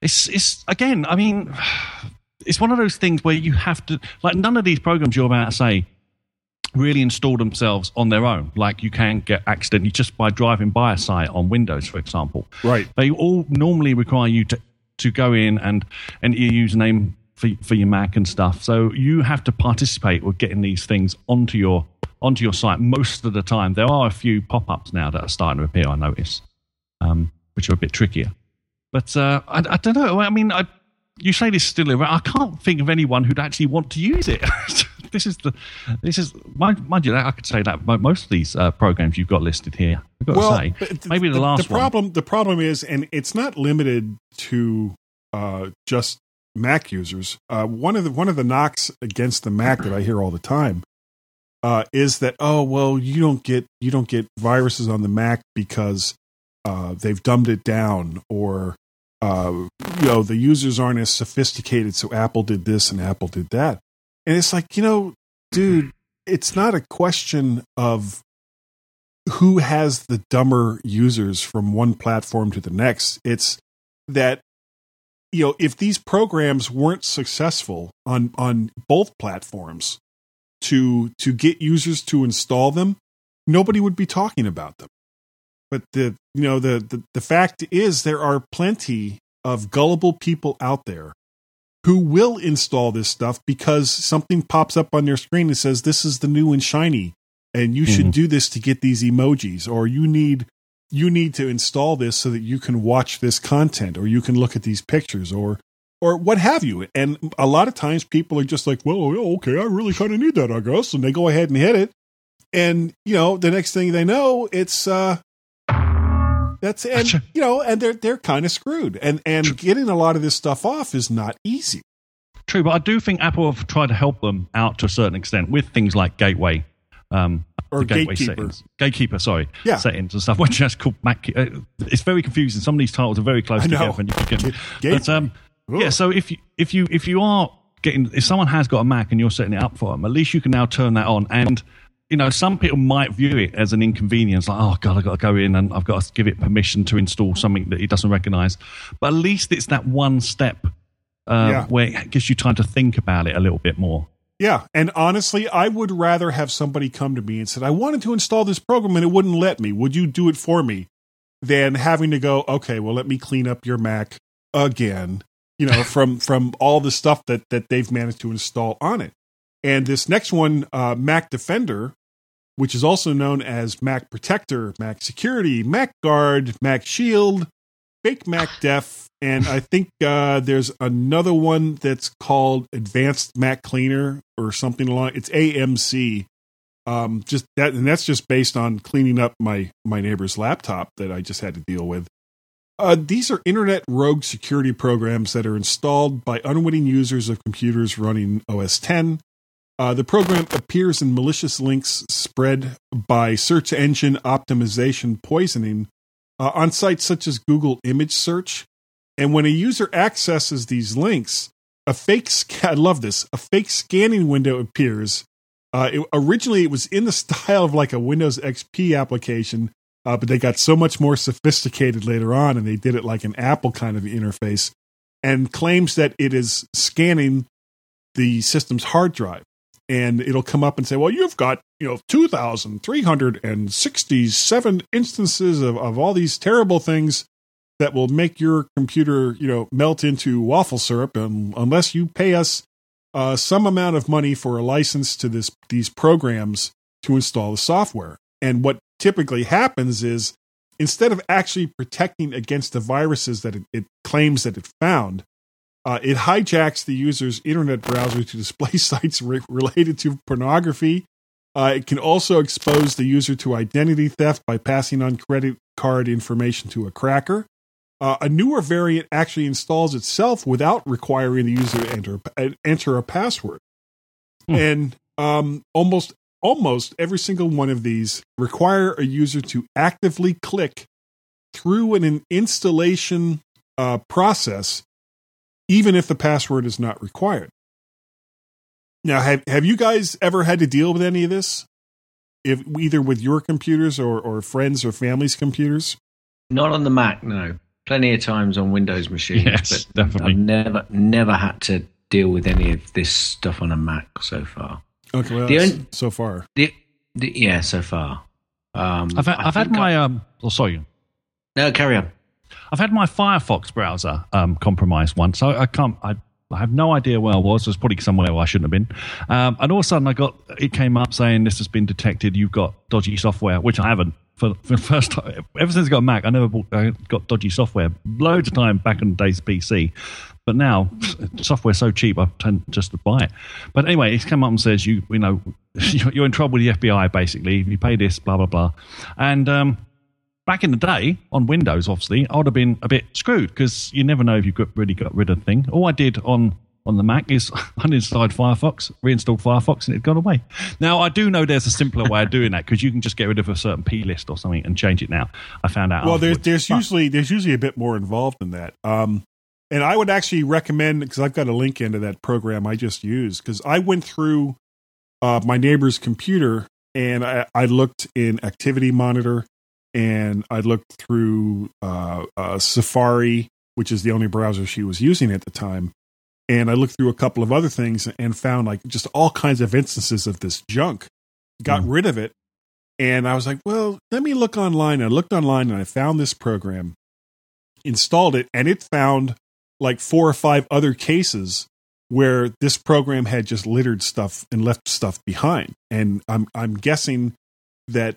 It's it's again. I mean, it's one of those things where you have to like none of these programs you're about to say really install themselves on their own. Like you can get accidentally just by driving by a site on Windows, for example. Right. They all normally require you to to go in and enter your username for for your Mac and stuff. So you have to participate with getting these things onto your onto your site most of the time. There are a few pop ups now that are starting to appear, I notice, um, which are a bit trickier. But uh, I, I, don't know. I mean, I, you say this still around. I can't think of anyone who'd actually want to use it. this is the this is mind, mind you. I could say that most of these uh, programs you've got listed here. I've got well, to say, maybe the, the last the problem, one. The problem is, and it's not limited to uh, just Mac users. Uh, one of the one of the knocks against the Mac that I hear all the time uh, is that oh well you don't get you don't get viruses on the Mac because uh, they've dumbed it down or uh, you know, the users aren't as sophisticated, so Apple did this and Apple did that. And it's like, you know, dude, it's not a question of who has the dumber users from one platform to the next. It's that you know, if these programs weren't successful on on both platforms to to get users to install them, nobody would be talking about them. But the you know the the, the fact is there are plenty of gullible people out there who will install this stuff because something pops up on their screen and says this is the new and shiny and you should mm-hmm. do this to get these emojis or you need you need to install this so that you can watch this content or you can look at these pictures or or what have you. And a lot of times people are just like well okay i really kind of need that i guess. And they go ahead and hit it. And you know the next thing they know it's uh that's and you know and they're they're kind of screwed. And and getting a lot of this stuff off is not easy. True, but I do think Apple have tried to help them out to a certain extent with things like Gateway. Um, Or the gateway Gatekeeper. settings, gatekeeper, sorry, Yeah. settings and stuff. Which just called Mac. Uh, it's very confusing. Some of these titles are very close together, and you can get. Ga- but um, yeah. So if you if you if you are getting if someone has got a Mac and you're setting it up for them, at least you can now turn that on. And you know, some people might view it as an inconvenience, like oh god, I've got to go in and I've got to give it permission to install something that it doesn't recognise. But at least it's that one step uh, Yeah. where it gives you time to think about it a little bit more. Yeah, and honestly, I would rather have somebody come to me and said, "I wanted to install this program and it wouldn't let me. Would you do it for me?" Than having to go, "Okay, well, let me clean up your Mac again." You know, from from all the stuff that that they've managed to install on it. And this next one, uh, Mac Defender, which is also known as Mac Protector, Mac Security, Mac Guard, Mac Shield, Fake Mac Def, and I think uh, there's another one that's called Advanced Mac Cleaner or something along. It's AMC. Um, just that, and that's just based on cleaning up my my neighbor's laptop that I just had to deal with. Uh, these are internet rogue security programs that are installed by unwitting users of computers running OS 10. Uh, the program appears in malicious links spread by search engine optimization poisoning uh, on sites such as Google Image Search. And when a user accesses these links, a fake I love this a fake scanning window appears. Uh, it, originally, it was in the style of like a Windows XP application, uh, but they got so much more sophisticated later on, and they did it like an Apple kind of interface, and claims that it is scanning the system's hard drive and it'll come up and say, "Well, you've got you know two thousand three hundred and sixty-seven instances of of all these terrible things that will make your computer you know melt into waffle syrup, and unless you pay us uh, some amount of money for a license to this these programs to install the software." And what typically happens is instead of actually protecting against the viruses that it, it claims that it found, uh, it hijacks the user's internet browser to display sites re- related to pornography. Uh, it can also expose the user to identity theft by passing on credit card information to a cracker. Uh, a newer variant actually installs itself without requiring the user to enter uh, enter a password. And um, almost almost every single one of these require a user to actively click through an installation uh, process even if the password is not required. Now, have have you guys ever had to deal with any of this? If either with your computers or, or friends or family's computers? Not on the Mac, no. Plenty of times on Windows machines, Yes, but definitely. I've never never had to deal with any of this stuff on a Mac so far. Okay, well, The that's- so far. The, the, yeah, so far. Um, I've had, I I've had my I- um. Oh, sorry. no, carry on. I've had my Firefox browser um, compromised once. So I can't. I, I have no idea where I was. It was probably somewhere where I shouldn't have been. Um, and all of a sudden, I got it came up saying this has been detected. You've got dodgy software, which I haven't. For, for the first time, ever since I got a Mac, I never bought, I got dodgy software. Loads of time back in the days PC, but now software's so cheap, I tend just to buy it. But anyway, it's come up and says you you know you're in trouble with the FBI. Basically, you pay this, blah blah blah, and um, back in the day on Windows, obviously, I would have been a bit screwed because you never know if you got really got rid of the thing. All I did on on the Mac is uninstalled Firefox, reinstalled Firefox, and it had gone away. Now, I do know there's a simpler way of doing that because you can just get rid of a certain P list or something and change it now. I found out. Well, there's afterwards. there's usually there's usually a bit more involved in that. Um, and I would actually recommend because I've got a link into that program I just used because I went through uh, my neighbor's computer and I, I looked in Activity Monitor and I looked through uh, uh, Safari, which is the only browser she was using at the time. And I looked through a couple of other things and found like just all kinds of instances of this junk. Got rid of it and I was like, well, let me look online. I looked online and I found this program, installed it, and it found like four or five other cases where this program had just littered stuff and left stuff behind. And I'm I'm guessing that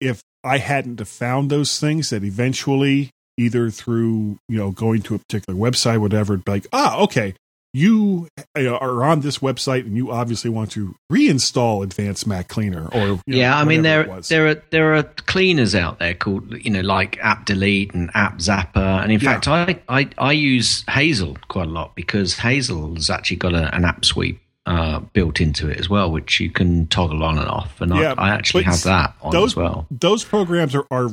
if I hadn't found those things, that eventually either through you know going to a particular website, whatever, be like, ah, okay, you are on this website and you obviously want to reinstall Advanced Mac Cleaner or you know, yeah, I mean there there are there are cleaners out there called you know like App Delete and App Zapper, and in Yeah. fact I, I I use Hazel quite a lot because Hazel has actually got a, an app sweep uh, built into it as well, which you can toggle on and off, and Yeah, I, I actually have that on those, as well. Those programs are, are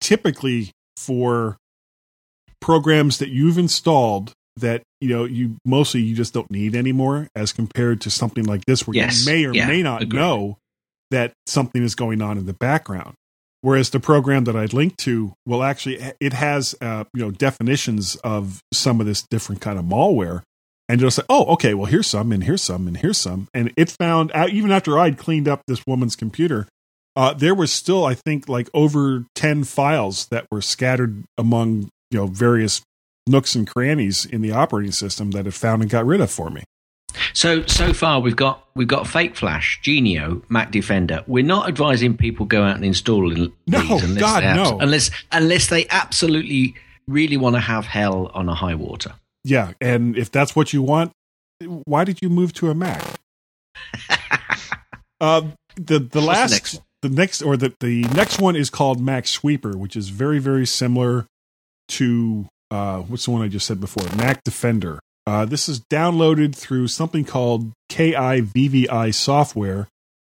typically for programs that you've installed that you know you mostly you just don't need anymore as compared to something like this where Yes, you may or yeah, may not agreed. know that something is going on in the background whereas the program that i'd linked to will actually it has uh, you know definitions of some of this different kind of malware and it'll say oh okay well here's some and here's some and here's some and it found out even after i'd cleaned up this woman's computer uh, there was still i think like over 10 files that were scattered among you know various nooks and crannies in the operating system that it found and got rid of for me So so far we've got we've got Fake Flash, Genieo, Mac Defender. We're not advising people go out and install in- No, these unless God, they abs- no. unless unless they absolutely really want to have hell on a high water. Yeah and if that's what you want why did you move to a mac uh, the the last next one? the next or the the next one is called mac sweeper which is very very similar to uh what's the one i just said before mac defender uh this is downloaded through something called kivvi software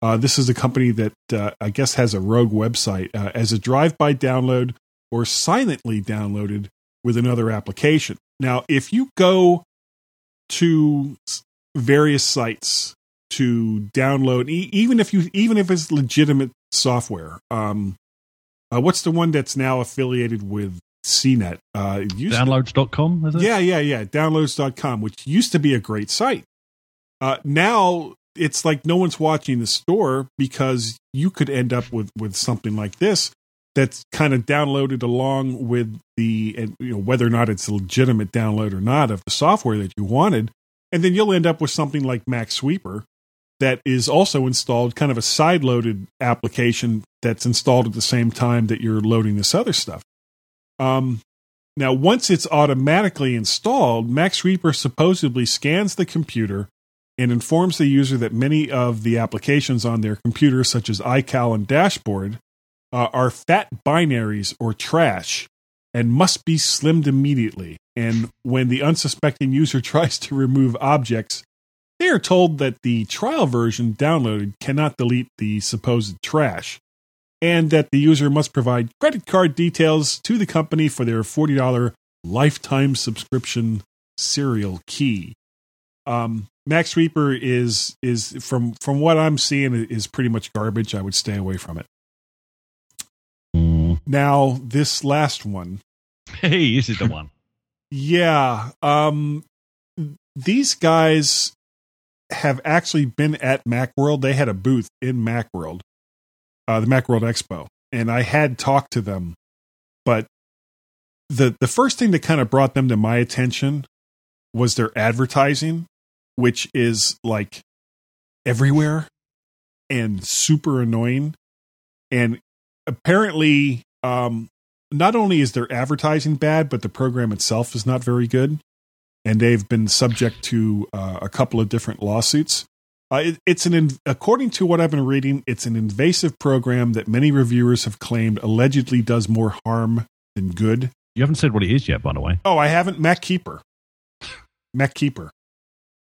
uh, this is a company that uh, I guess has a rogue website uh, as a drive-by download or silently downloaded with another application. Now, if you go to various sites to download, e- even if you even if it's legitimate software, um, uh, what's the one that's now affiliated with CNET? Uh, it used to- Downloads.com, is it? yeah, yeah, yeah. Downloads.com, which used to be a great site. Uh, now it's like no one's watching the store because you could end up with, with something like this that's kind of downloaded along with the, you know, whether or not it's a legitimate download or not of the software that you wanted. And then you'll end up with something like Mac Sweeper that is also installed, kind of a side loaded application that's installed at the same time that you're loading this other stuff. Um, now, once it's automatically installed, Mac Sweeper supposedly scans the computer and informs the user that many of the applications on their computer, such as iCal and Dashboard, uh, are fat binaries or trash and must be slimmed immediately. And when the unsuspecting user tries to remove objects, they are told that the trial version downloaded cannot delete the supposed trash and that the user must provide credit card details to the company for their $40 lifetime subscription serial key. Um, Mac Sweeper is is from from what I'm seeing is pretty much garbage. I would stay away from it. Now this last one, Hey, this is the one. yeah, um, these guys have actually been at MacWorld. They had a booth in MacWorld, uh, the MacWorld Expo, and I had talked to them, but the the first thing that kind of brought them to my attention was their advertising, which is like everywhere and super annoying. And apparently, um, not only is their advertising bad, but the program itself is not very good. And they've been subject to uh, a couple of different lawsuits. Uh, it, it's an, in- according to what I've been reading, it's an invasive program that many reviewers have claimed allegedly does more harm than good. You haven't said what it is yet, by the way. Oh, I haven't. Mac Keeper. Mac Keeper.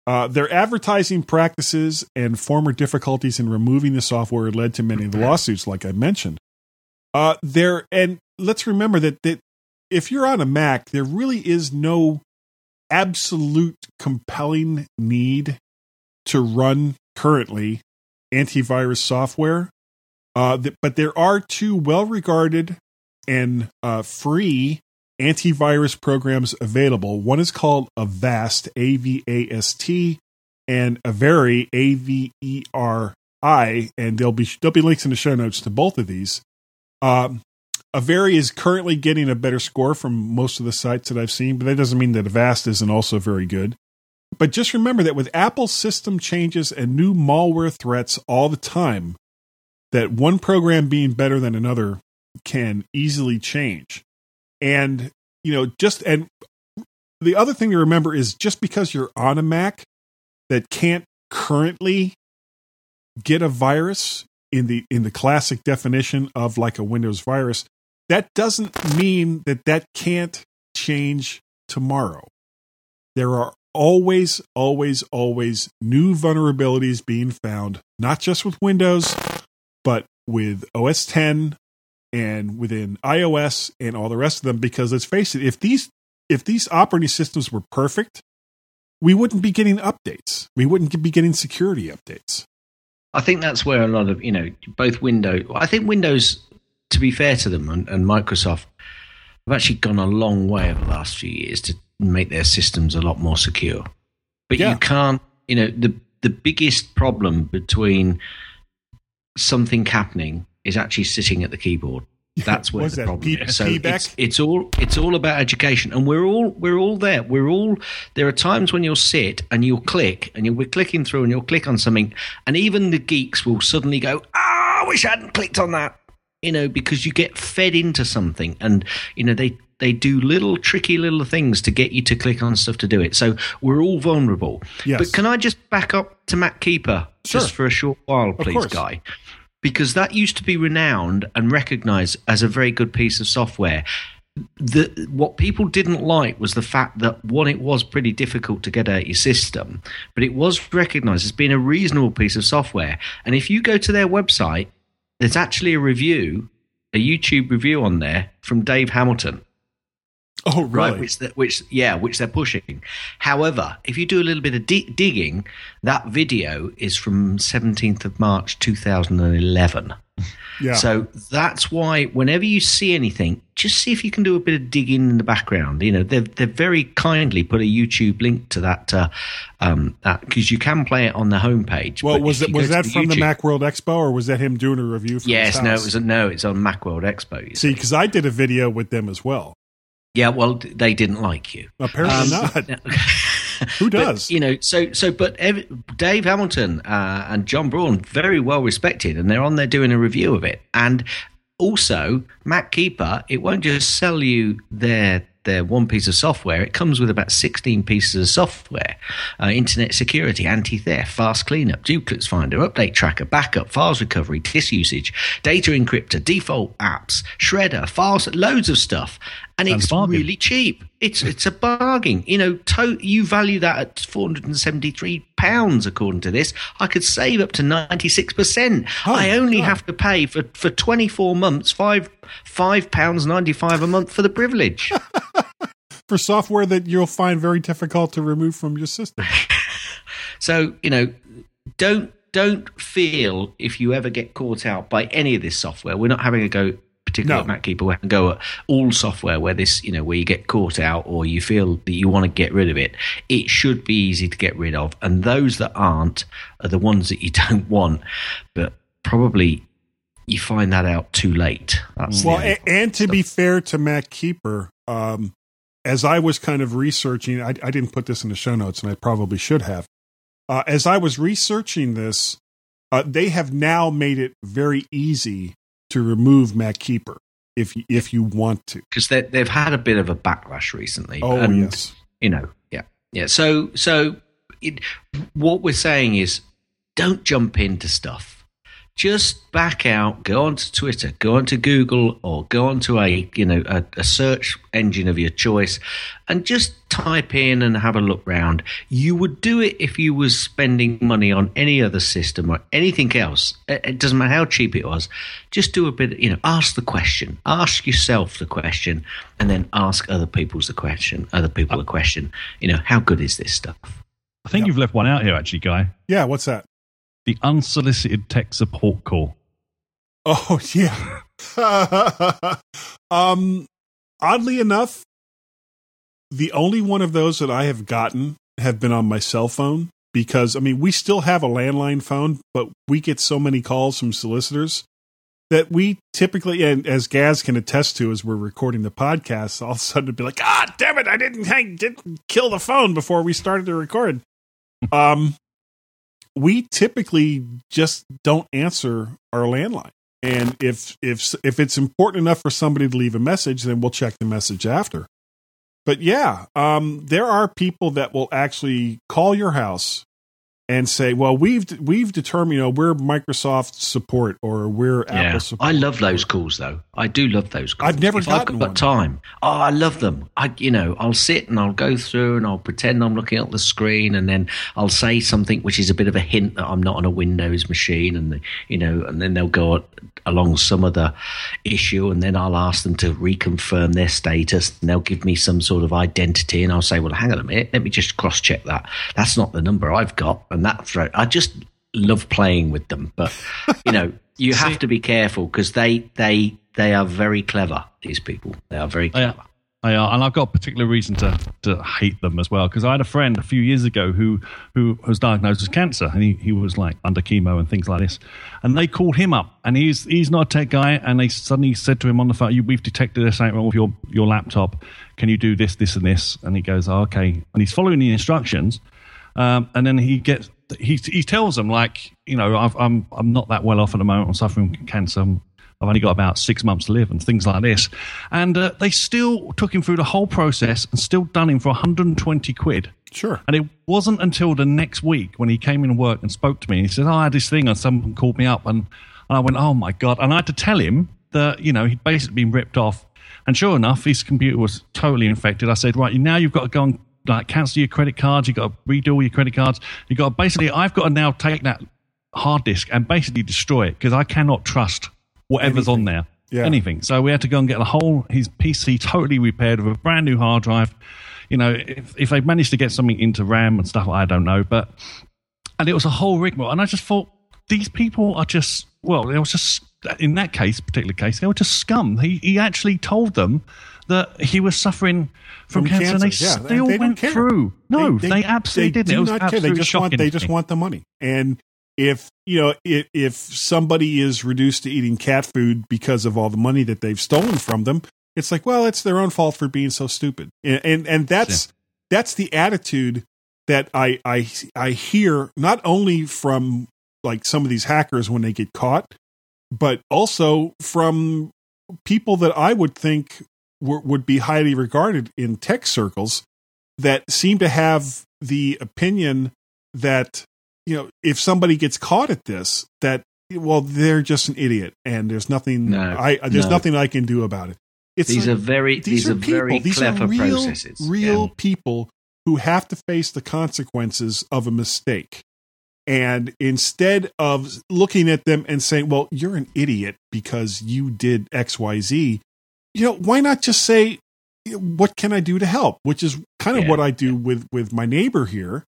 Uh, their advertising practices and former difficulties in removing the software led to many of the lawsuits, like I mentioned. Uh, there and let's remember that that if you're on a Mac, there really is no absolute compelling need to run currently antivirus software. Uh, th- but there are two well regarded and uh, free antivirus programs available. One is called Avast, A V A S T, and Avira, A V E R I, and there'll be there'll be links in the show notes to both of these. Um, Avira is currently getting a better score from most of the sites that I've seen, but that doesn't mean that Avast isn't also very good. But just remember that with Apple's system changes and new malware threats all the time, that one program being better than another can easily change. And, you know, just, and the other thing to remember is just because you're on a Mac that can't currently get a virus in the in the classic definition of like a Windows virus, that doesn't mean that that can't change tomorrow. There are always, always, always new vulnerabilities being found, not just with Windows, but with OS 10 and within iOS and all the rest of them. Because let's face it, if these if these operating systems were perfect, we wouldn't be getting updates. We wouldn't be getting security updates. I think that's where a lot of you know both Windows. I think Windows, to be fair to them, and, and Microsoft have actually gone a long way over the last few years to make their systems a lot more secure. But Yeah. you can't. You know the the biggest problem between something happening is actually sitting at the keyboard. That's where the that, problem P- is. So it's, it's all it's all about education, and we're all we're all there. We're all there. Are times when you'll sit and you'll click, and you'll be clicking through, and you'll click on something, and even the geeks will suddenly go, "Ah, I wish I hadn't clicked on that," you know, because you get fed into something, and you know they they do little tricky little things to get you to click on stuff to do it. So we're all vulnerable. Yes. But can I just back up to MacKeeper just for a short while, please. Guy? Because that used to be renowned and recognized as a very good piece of software. The, what people didn't like was the fact that one, it was pretty difficult to get out your system, but it was recognized as being a reasonable piece of software. And if you go to their website, there's actually a review, a YouTube review on there from Dave Hamilton Oh, right? Which, which, yeah, which they're pushing. However, if you do a little bit of di- digging, that video is from 17th of March 2011. Yeah. So that's why whenever you see anything, just see if you can do a bit of digging in the background. You know, they've they've very kindly put a YouTube link to that uh, um, because you can play it on the homepage. well, was it was that from the Macworld Expo, or was that him doing a review? Yes, no, it was a, no, it's on MacWorld Expo. See, because I did a video with them as well. Yeah, well, they didn't like you. Apparently Um, not. Who does? But, you know, so so, but ev- Dave Hamilton uh, and John Braun very well respected, and they're on there doing a review of it. And also, MacKeeper, it won't just sell you their their one piece of software. It comes with about sixteen pieces of software: uh, internet security, anti theft, fast cleanup, duplicate finder, update tracker, backup, files recovery, disk usage, data encryptor, default apps, shredder, files, loads of stuff. And Sounds it's really cheap. It's it's a bargain. You know, to, you value that at four hundred and seventy three pounds according to this. I could save up to ninety six percent. Oh, I only God. have to pay for for twenty four months five five pounds ninety five a month for the privilege. For software that you'll find very difficult to remove from your system. so you know, don't don't feel if you ever get caught out by any of this software. We're not having a go. Particularly No. at MacKeeper, we can go at all software where this, you know, where you get caught out or you feel that you want to get rid of it. It should be easy to get rid of, and those that aren't are the ones that you don't want. But probably you find that out too late. That's Well, only a- and to be fair to MacKeeper, um, as I was kind of researching, I, I didn't put this in the show notes, and I probably should have. Uh, as I was researching this, uh, they have now made it very easy to remove MacKeeper if you, if you want to. because they, they've had a bit of a backlash recently. Oh and, yes, you know, yeah, yeah. So, so it, what we're saying is, don't jump into stuff. Just back out, go onto Twitter, go onto Google, or go onto a you know a, a, search engine of your choice, and just type in and have a look round. You would do it if you was spending money on any other system or anything else. It, it doesn't matter how cheap it was. Just do a bit. You know, ask the question, ask yourself the question, and then ask other people's the question. Other people the question. You know, how good is this stuff? I think you've left one out here, actually, Guy. Yeah, what's that? The unsolicited tech support call. Oh yeah. um, oddly enough, the only one of those that I have gotten have been on my cell phone because I mean we still have a landline phone, but we get so many calls from solicitors that we typically, and as Gaz can attest to, as we're recording the podcast, all of a sudden it'd be like, "Ah, damn it! I didn't, I didn't kill the phone before we started to record." um, we typically just don't answer our landline. And if if if it's important enough for somebody to leave a message, then we'll check the message after. But yeah, um, there are people that will actually call your house and say, "Well, we've we've determined, you know, we're Microsoft support or we're yeah. Apple support." I love those calls, though. I do love those calls. I've never if gotten I've got one. time. Oh, I love them. I, you know, I'll sit and I'll go through and I'll pretend I'm looking at the screen, and then I'll say something which is a bit of a hint that I'm not on a Windows machine, and the, you know, and then they'll go along some other issue, and then I'll ask them to reconfirm their status, and they'll give me some sort of identity, and I'll say, "Well, hang on a minute, let me just cross check that. That's not the number I've got," and that throw. I just love playing with them, but you know, you have to be careful because they they they are very clever. These people, they are very clever. I are, and I've got a particular reason to, to hate them as well because I had a friend a few years ago who who was diagnosed with cancer and he, he was like under chemo and things like this, and they called him up and he's he's not a tech guy and they suddenly said to him on the phone, "We've detected this something wrong with your your laptop. Can you do this, this, and this?" And he goes, oh, "Okay," and he's following the instructions, um, and then he gets he he tells them like you know I've, I'm I'm not that well off at the moment. I'm suffering from cancer. I'm, I've only got about six months to live and things like this. And uh, they still took him through the whole process and still done him for 120 quid. Sure. And it wasn't until the next week when he came in work and spoke to me and he said, Oh, I had this thing and someone called me up and, and I went, Oh my God. And I had to tell him that, you know, he'd basically been ripped off. And sure enough, his computer was totally infected. I said, Right, now you've got to go and like cancel your credit cards. You've got to redo all your credit cards. You've got to basically, I've got to now take that hard disk and basically destroy it because I cannot trust whatever's Anything. on there. Yeah. Anything. So we had to go and get the whole his PC totally repaired with a brand new hard drive. You know, if, if they managed to get something into RAM and stuff, I don't know. But and it was a whole rigmarole. And I just thought these people are just well, they was just in that case, particular case, they were just scum. He he actually told them that he was suffering from, From cancer, and they cancer, yeah. still They went through. No, they, absolutely they didn't. It do not care. They just want they just me. want the money. And if you know if if somebody is reduced to eating cat food because of all the money that they've stolen from them, it's like, well, it's their own fault for being so stupid. And and, and that's that's the attitude that I I I hear not only from like some of these hackers when they get caught, but also from people that I would think were, would be highly regarded in tech circles that seem to have the opinion that you know if somebody gets caught at this that well they're just an idiot and there's nothing No, I there's no. nothing I can do about it. It's These like- are very these, are, very These clever are real, processes. Real Yeah. people who have to face the consequences of a mistake. And instead of looking at them and saying, well, you're an idiot because you did XYZ, you know, why not just say, what can I do to help? Which is kind of Yeah, what I do with, with my neighbor here.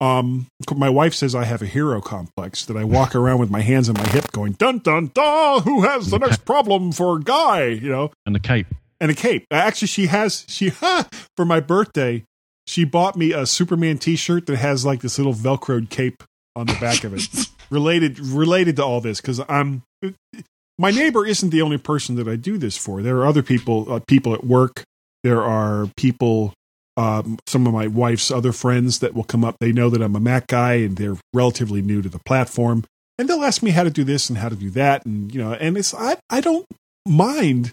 Um, my wife says I have a hero complex that I walk around with my hands on my hip going, dun, dun, dun, who has the next problem for Guy? You know, and the cape. and a cape. Actually, she has she ha, for my birthday. She bought me a Superman T-shirt that has like this little velcroed cape on the back of it, related related to all this. Because I'm my neighbor isn't the only person that I do this for. There are other people, uh, people at work. There are people, um, some of my wife's other friends that will come up. They know that I'm a Mac guy, and they're relatively new to the platform, and they'll ask me how to do this and how to do that, and you know, and it's I I don't mind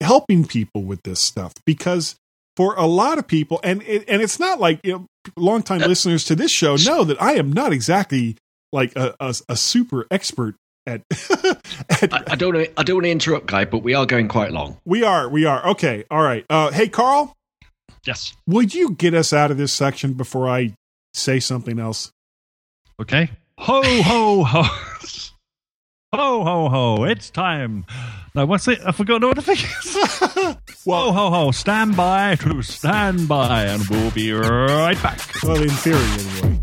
helping people with this stuff because for a lot of people and it, and it's not like you know longtime listeners to this show know that I am not exactly like a, a, a super expert at, I, I don't. Wanna, I don't want to interrupt, guy, but we are going quite long. we are we are okay. All right. Uh, hey, Carl, Yes. would you get us out of this section before I say something else? Okay. Ho ho ho. Ho ho ho! It's time. Now what's it? I forgot what the thing is. ho ho ho! Stand by to stand by, and we'll be right back. Well, in theory, anyway.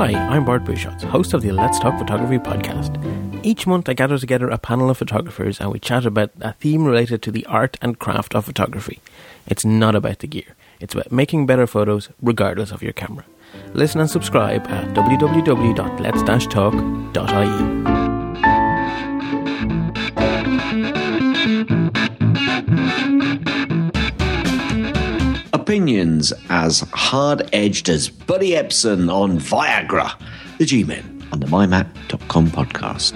Hi, I'm Bart Busschots, host of the Let's Talk Photography podcast. Each month, I gather together a panel of photographers and we chat about a theme related to the art and craft of photography. It's not about the gear, it's about making better photos regardless of your camera. Listen and subscribe at www.lets-talk.ie. Opinions as hard edged as Buddy Ebsen on Viagra. The G Men on the MyMac.com podcast.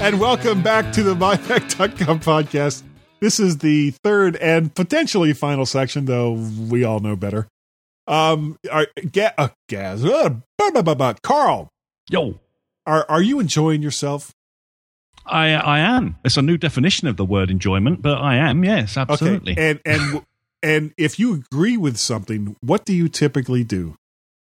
And welcome back to the MyMac.com podcast. This is the third and potentially final section, though we all know better. Um, are, ga- uh, Gaz, uh, blah, blah, blah, blah. Carl, Yo, are are you enjoying yourself? I I am. It's a new definition of the word enjoyment, but I am. Yes, absolutely. Okay, and and and if you agree with something, what do you typically do?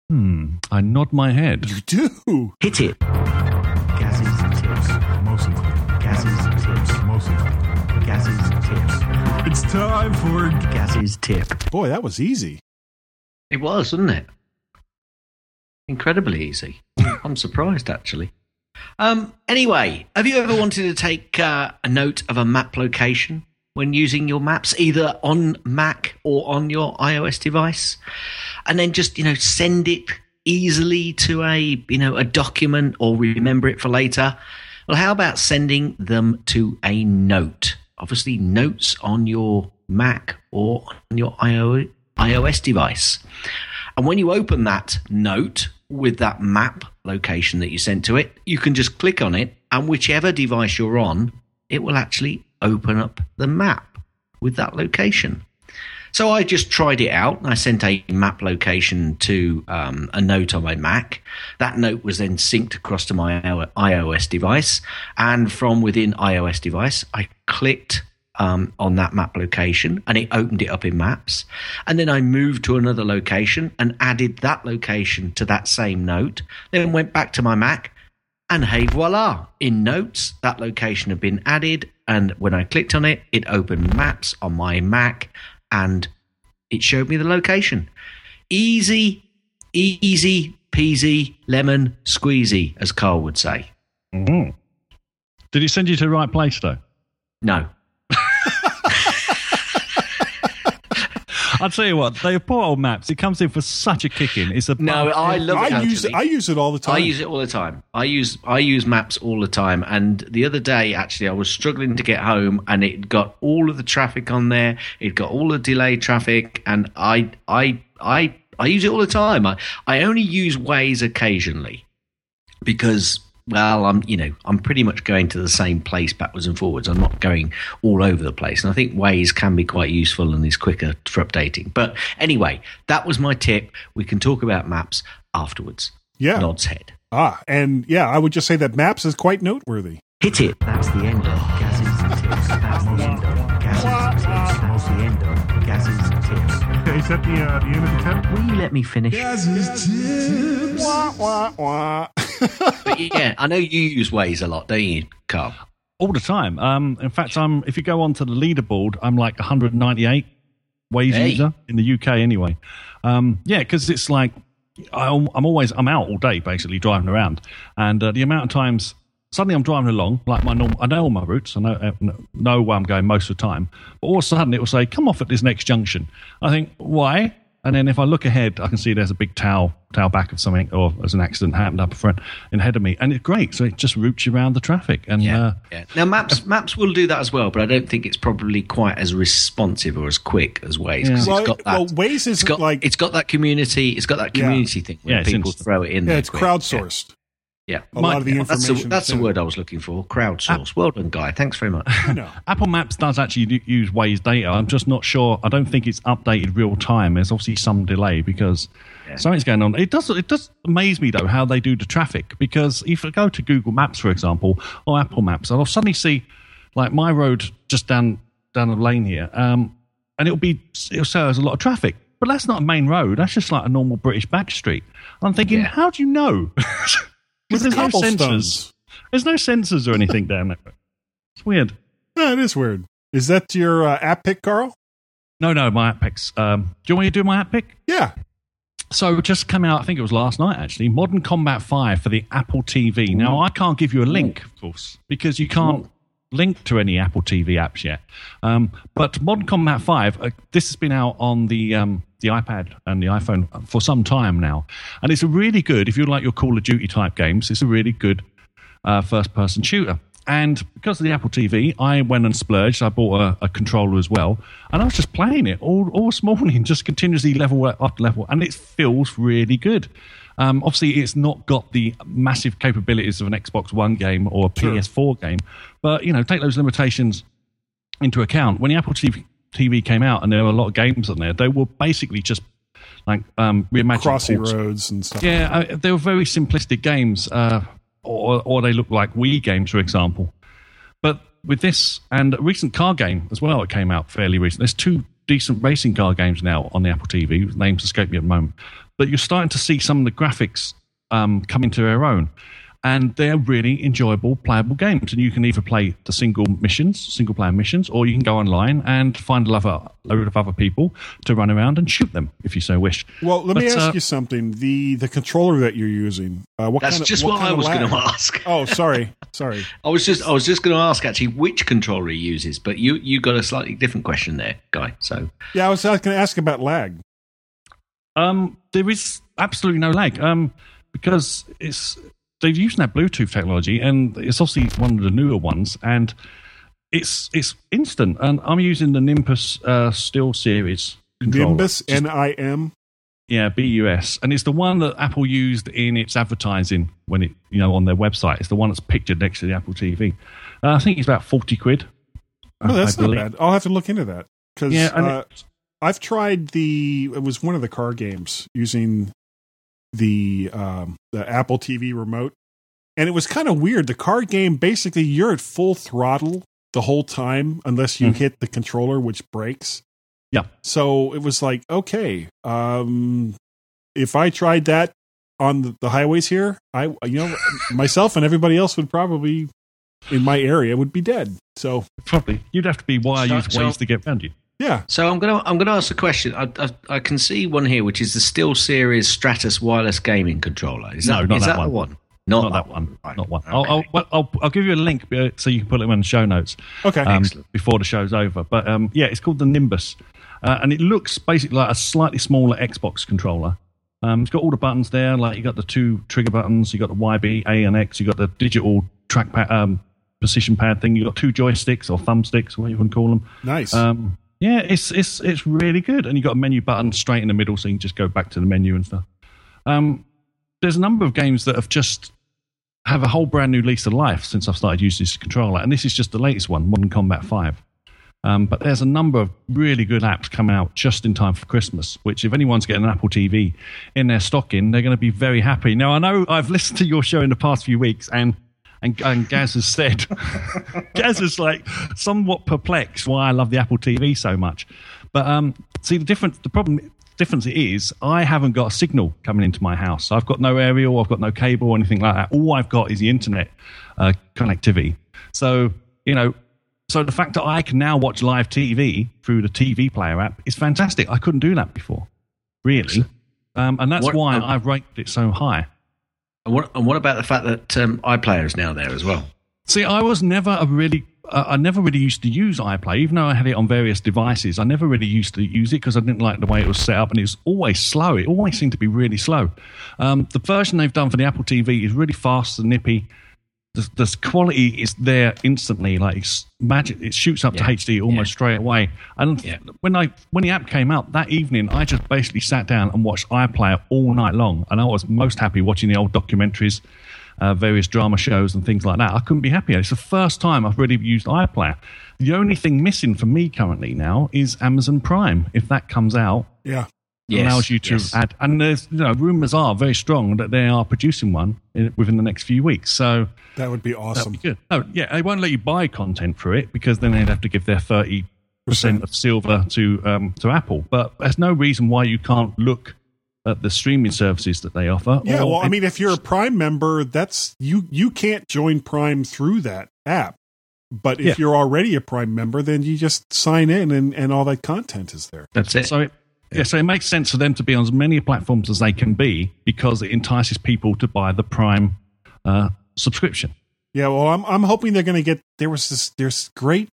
Hmm. I nod my head. You do. Hit it. Gaz's tips, mostly. Gaz's tips, mostly. Gaz's tips. It's time for Gaz's tip. Boy, that was easy. It was, wasn't it? Incredibly easy. I'm surprised, actually. Um, anyway, have you ever wanted to take uh, a note of a map location when using your maps, either on Mac or on your iOS device, and then just you know send it easily to a you know a document or remember it for later? Well, how about sending them to a note? Obviously, notes on your Mac or on your iO- iOS device. And when you open that note with that map location that you sent to it, you can just click on it, and whichever device you're on, it will actually open up the map with that location. So I just tried it out. I sent a map location to um, a note on my Mac. That note was then synced across to my iOS device. And from within iOS device, I clicked um, on that map location and it opened it up in maps. And then I moved to another location and added that location to that same note. Then went back to my Mac and hey voila, in notes, that location had been added. And when I clicked on it, it opened maps on my Mac and it showed me the location. Easy, easy peasy, lemon squeezy, as Carl would say. Mhm. Did he send you to the right place though? No. I'll tell you what, they poor old maps. It comes in for such a kicking. It's a No, I love it. I use it. I use it all the time. I use it all the time. I use I use maps all the time. And the other day, actually, I was struggling to get home, and it got all of the traffic on there. It got all the delayed traffic, and I I I I use it all the time. I I only use Waze occasionally because well i'm you know i'm pretty much going to the same place backwards and forwards. I'm not going all over the place. And i think Waze can be quite useful and is quicker for updating. But anyway that was my tip. We can talk about maps afterwards. Yeah. nods head. Ah, and yeah, I would just say that maps is quite noteworthy. hit it. That's the end of gaz's tips. That's the end of gaz's tips. That's the end of gaz's tips. Is that the uh, the end of the tip? will you let me finish? Wah, wah, wah. But yeah i know you use Waze a lot don't you carl all the time. Um, in fact, I'm if you go onto the leaderboard, I'm like 198 Waze Hey. user in the UK anyway. Um, yeah, because it's like I, I'm always I'm out all day basically driving around, and uh, the amount of times suddenly I'm driving along like my normal. I know all my routes. I know uh, know where I'm going most of the time, but all of a sudden it will say come off at this next junction. I think why? And then if I look ahead, I can see there's a big tail tail back of something, or there's an accident happened up front in ahead of me, and it's great. So it just routes you around the traffic, and uh, Yeah. Now maps maps will do that as well, but I don't think it's probably quite as responsive or as quick as Waze because Well, it's got that. well, Waze it's isn't got, like it's got that community. It's got that Yeah. community thing where Yeah, people instant. throw it in yeah, there. it's quick. crowdsourced. Yeah. Yeah, a lot of the that's information. the, that's the word I was looking for. Crowdsource. well done, guy. Thanks very much. Apple Maps does actually use Waze data. I'm just not sure. I don't think it's updated real time. There's obviously some delay because something's going on. It does. It does amaze me though how they do the traffic. Because if I go to Google Maps, for example, or Apple Maps, I'll suddenly see like my road just down down the lane here, um, and it'll be it'll say there's a lot of traffic. But that's not a main road. That's just like a normal British back street. I'm thinking, how do you know? Because there's no sensors. There's no sensors or anything down there. It's weird. Yeah, it is weird. Is that your uh, app pick, Carl? No, no, my app picks. Um, do you want me to do my app pick? Yeah. So it just came out, I think it was last night actually, Modern Combat 5 for the Apple TV. Now, I can't give you a link, of course, because you can't link to any Apple TV apps yet. Um, but Modern Combat 5, uh, this has been out on the, um, the iPad and the iPhone for some time now. And it's a really good, if you like your Call of Duty type games, it's a really good uh, first person shooter. And because of the Apple TV, I went and splurged. I bought a, a controller as well, and I was just playing it all, all this morning, just continuously level up level, and it feels really good. Um, obviously, it's not got the massive capabilities of an Xbox One game or a PS4 game, but you know, take those limitations into account. When the Apple TV, TV came out, and there were a lot of games on there, they were basically just like um, reimagined Crossy ports. roads and stuff. Yeah, I, they were very simplistic games, uh, or, or they looked like Wii games, for example. But with this and a recent car game as well, it came out fairly recent. There's two decent racing car games now on the Apple TV. Names escape me at the moment, but you're starting to see some of the graphics um, come into their own. And they're really enjoyable, playable games. And you can either play the single missions, single player missions, or you can go online and find a lover- load of other people to run around and shoot them if you so wish. Well, let me ask uh, you something. The the controller that you're using, uh, what That's kind of, just what, what kind I was going to ask. Oh, sorry, sorry. I was just I was just going to ask actually which controller he uses, but you you got a slightly different question there, guy. So Yeah, I was going to ask about lag. Um, there is absolutely no lag. Um, because it's they've used that Bluetooth technology, and it's obviously one of the newer ones, and it's it's instant. And I'm using the Nimbus uh, SteelSeries controller. Nimbus, N I M. Yeah, BUS, and it's the one that Apple used in its advertising when it, you know, on their website. It's the one that's pictured next to the Apple TV. Uh, I think it's about forty quid. Oh, that's not bad. I'll have to look into that because Yeah, uh, I've tried the. It was one of the car games using the um, the Apple TV remote, and it was kind of weird. The car game basically you're at full throttle the whole time unless you Mhm. hit the controller, which breaks. Yeah. So it was like, okay, um, if I tried that on the, the highways here, I you know myself and everybody else would probably in my area would be dead. So Probably you'd have to be wire So- use so- Waze to get around you. Yeah, so I'm gonna I'm gonna ask a question. I, I, I can see one here, which is the SteelSeries Stratus wireless gaming controller. Is No, that, not is that that one. the one? Not, Not, that one. Right. Not one. Okay. I'll, I'll, well, I'll, I'll give you a link uh, so you can put it in the show notes. Okay. um, Excellent. Before the show's over, but um, yeah, it's called the Nimbus, uh, and it looks basically like a slightly smaller Xbox controller. Um, it's got all the buttons there, like you got the two trigger buttons, you got the YB, A, and X, you got the digital trackpad, um, precision pad thing, You've got two joysticks or thumbsticks, whatever you want to call them. nice. Um, yeah, it's it's it's really good, and you've got a menu button straight in the middle, so you can just go back to the menu and stuff. Um, there's a number of games that have just have a whole brand new lease of life since I've started using this controller, and this is just the latest one, Modern Combat Five. Um, but there's a number of really good apps coming out just in time for Christmas, which if anyone's getting an Apple TV in their stocking, they're going to be very happy. Now, I know I've listened to your show in the past few weeks, and and, and Gaz has said, Gaz is like somewhat perplexed why I love the Apple TV so much. But um, see, the difference, the problem, difference is I haven't got a signal coming into my house. I've got no aerial, I've got no cable or anything like that. All I've got is the internet uh, connectivity. So you know, so the fact that I can now watch live TV through the TV player app is fantastic. I couldn't do that before, really, um, and that's What- why um, I've ranked it so high. And what, and what about the fact that um, iPlayer is now there as well? See, I was never a really, uh, I never really used to use iPlay, even though I had it on various devices. I never really used to use it because I didn't like the way it was set up, and it was always slow. It always seemed to be really slow. Um, the version they've done for the Apple TV is really fast and nippy. The, the quality is there instantly, like it's magic. It shoots up to HD almost Yeah. straight away. And Yeah. when I when the app came out that evening, I just basically sat down and watched iPlayer all night long, and I was most happy watching the old documentaries uh, various drama shows and things like that. I couldn't be happier. It's the first time I've really used iPlayer. The only thing missing for me currently now is Amazon Prime. If that comes out, Yeah. Yes, allows you to yes. add. And there's, you know, rumors are very strong that they are producing one in, within the next few weeks. So That would be awesome. be good. Oh, yeah, they won't let you buy content for it because then they'd have to give their thirty percent of silver to um, to Apple. But there's no reason why you can't look at the streaming services that they offer. Yeah, well, I mean, if you're a Prime member, that's you. You can't join Prime through that app. But if Yeah. you're already a Prime member, then you just sign in, and, and all that content is there. That's it. So it, yeah, so it makes sense for them to be on as many platforms as they can be because it entices people to buy the Prime uh, subscription. Yeah, well, I'm I'm hoping they're going to get. There was this there's great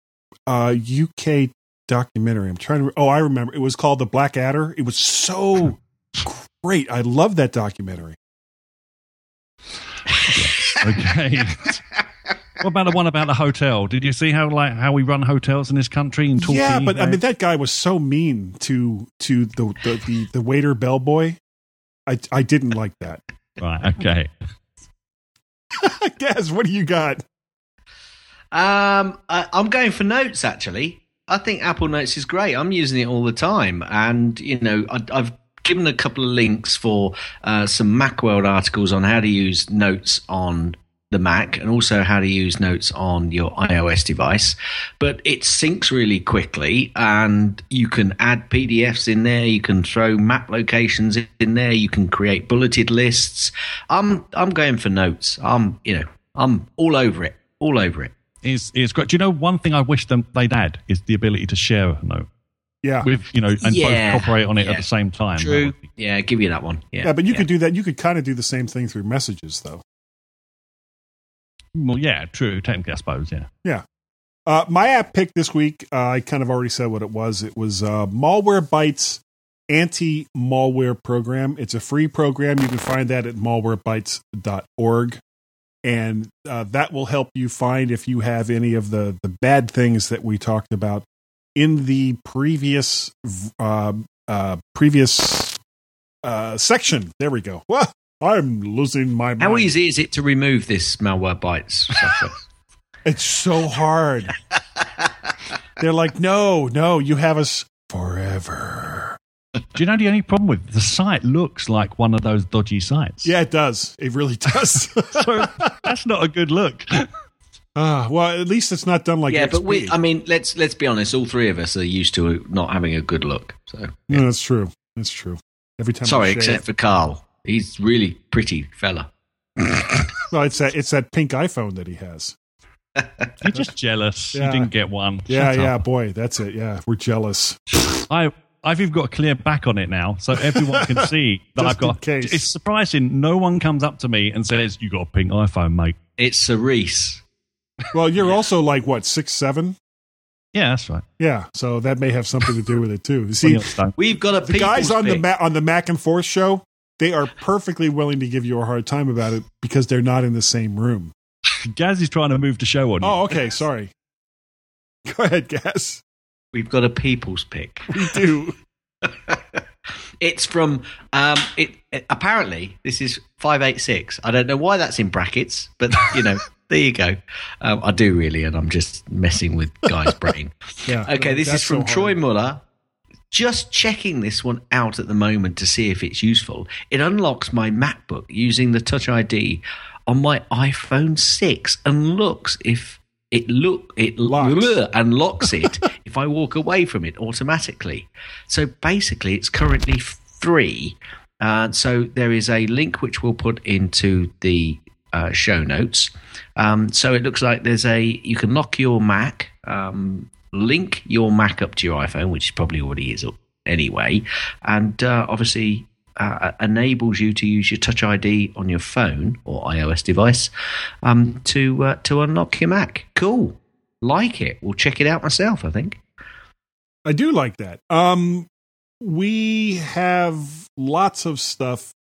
uh, UK documentary. I'm trying to. Oh, I remember. It was called The Black Adder. It was so great. I love that documentary. Okay. what about the one about the hotel? Did you see how like how we run hotels in this country in Torquay? Yeah, but I mean that guy was so mean to to the the the, the waiter bellboy. I I didn't like that. right, okay. Gaz, what do you got? Um, I, I'm going for Notes actually. I think Apple Notes is great. I'm using it all the time, and you know, I, I've given a couple of links for uh, some MacWorld articles on how to use Notes on the Mac and also how to use Notes on your iOS device. But it syncs really quickly, and you can add PDFs in there. You can throw map locations in there. You can create bulleted lists. I'm I'm going for Notes. I'm you know I'm all over it. All over. It's, it's great. Do you know one thing I wish them they'd add is the ability to share a note Yeah, with you know and Yeah. both cooperate on it Yeah. at the same time. True. Yeah, give you that one. Yeah, yeah, but you could do that. You could kind of do the same thing through messages, though. Well, yeah, true. Technically, I suppose. Yeah. Yeah. Uh, my app pick this week, uh, I kind of already said what it was. It was uh, Malware anti malware program. It's a free program. You can find that at malwarebytes.org. And uh, that will help you find if you have any of the, the bad things that we talked about in the previous uh, uh, previous uh, section. There we go. Well, I'm losing my mind. How easy is it to remove this Malwarebytes software? It's so hard. They're like, no, no, you have us forever. Do you know the only problem with the site looks like one of those dodgy sites? Yeah, it does. It really does. So that's not a good look. Ah, well, at least it's not done like yeah, XP. but we. I mean, let's let's be honest. All three of us are used to not having a good look. So no, that's true. That's true. Every time. Sorry, shave- except for Carl. He's really pretty fella. well, it's that it's that pink iPhone that he has. You're just jealous. Yeah. You didn't get one. Yeah, Shut yeah, up. boy, that's it. Yeah, we're jealous. I I've even got a clear back on it now, so everyone can see that I've got. case. It's surprising. No one comes up to me and says, "You got a pink iPhone, mate." It's Cerise. Well, you're also like what six seven? Yeah, that's right. Yeah, so that may have something to do with it too. See, We've got a the guys people's on the pick. ma- on the Mac and Forth show, they are perfectly willing to give you a hard time about it because they're not in the same room. Gaz is trying to move the show on you. Oh, okay, sorry. Go ahead, Gaz. We've got a people's pick. We do. It's from um, it, it- Apparently, this is five eight six. I don't know why that's in brackets, but you know, there you go. Um, I do really, and I'm just messing with Guy's brain. Yeah. Okay, this is from so Troy. Muller. Just checking this one out at the moment to see if it's useful. It unlocks my MacBook using the Touch ID on my iPhone 6 and looks if it look it Locks. and locks it if I walk away from it automatically. So basically, it's currently free. Uh, so there is a link which we'll put into the uh, show notes. Um, so it looks like there's a you can lock your Mac, um, link your Mac up to your iPhone, which probably already is up anyway, and uh, obviously uh, enables you to use your Touch ID on your phone or iOS device um, to uh, to unlock your Mac. Cool, like it. We'll check it out myself. I think. I do like that. Um, we have lots of stuff